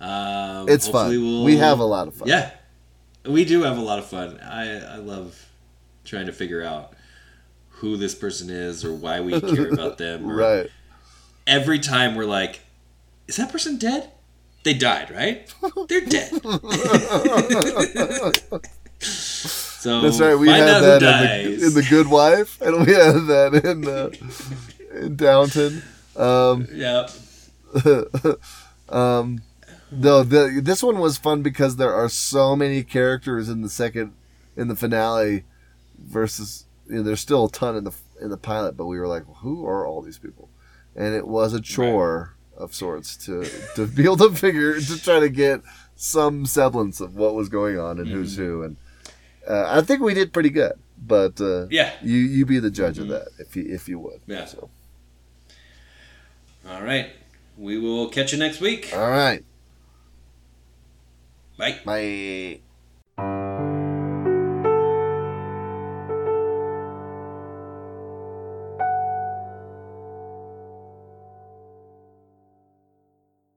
Um, it's fun we'll- we have a lot of fun Yeah, we do have a lot of fun. I I love trying to figure out who this person is or why we care [laughs] about them. Right Every time we're like, is that person dead? They died, right? They're dead. [laughs] so That's right. We had that in the, in the Good Wife, and we had that in, uh, [laughs] in Downton. Um, yeah. [laughs] um, no, the, this one was fun because there are so many characters in the second, in the finale, versus you know, there's still a ton in the in the pilot, but we were like, who are all these people? And it was a chore of sorts to to be able to figure to try to get some semblance of what was going on and [laughs] who's who, and uh, I think we did pretty good. But uh, Yeah. you you be the judge of that if you if you would. Yeah. So, All right. We will catch you next week. all right. Bye. Bye.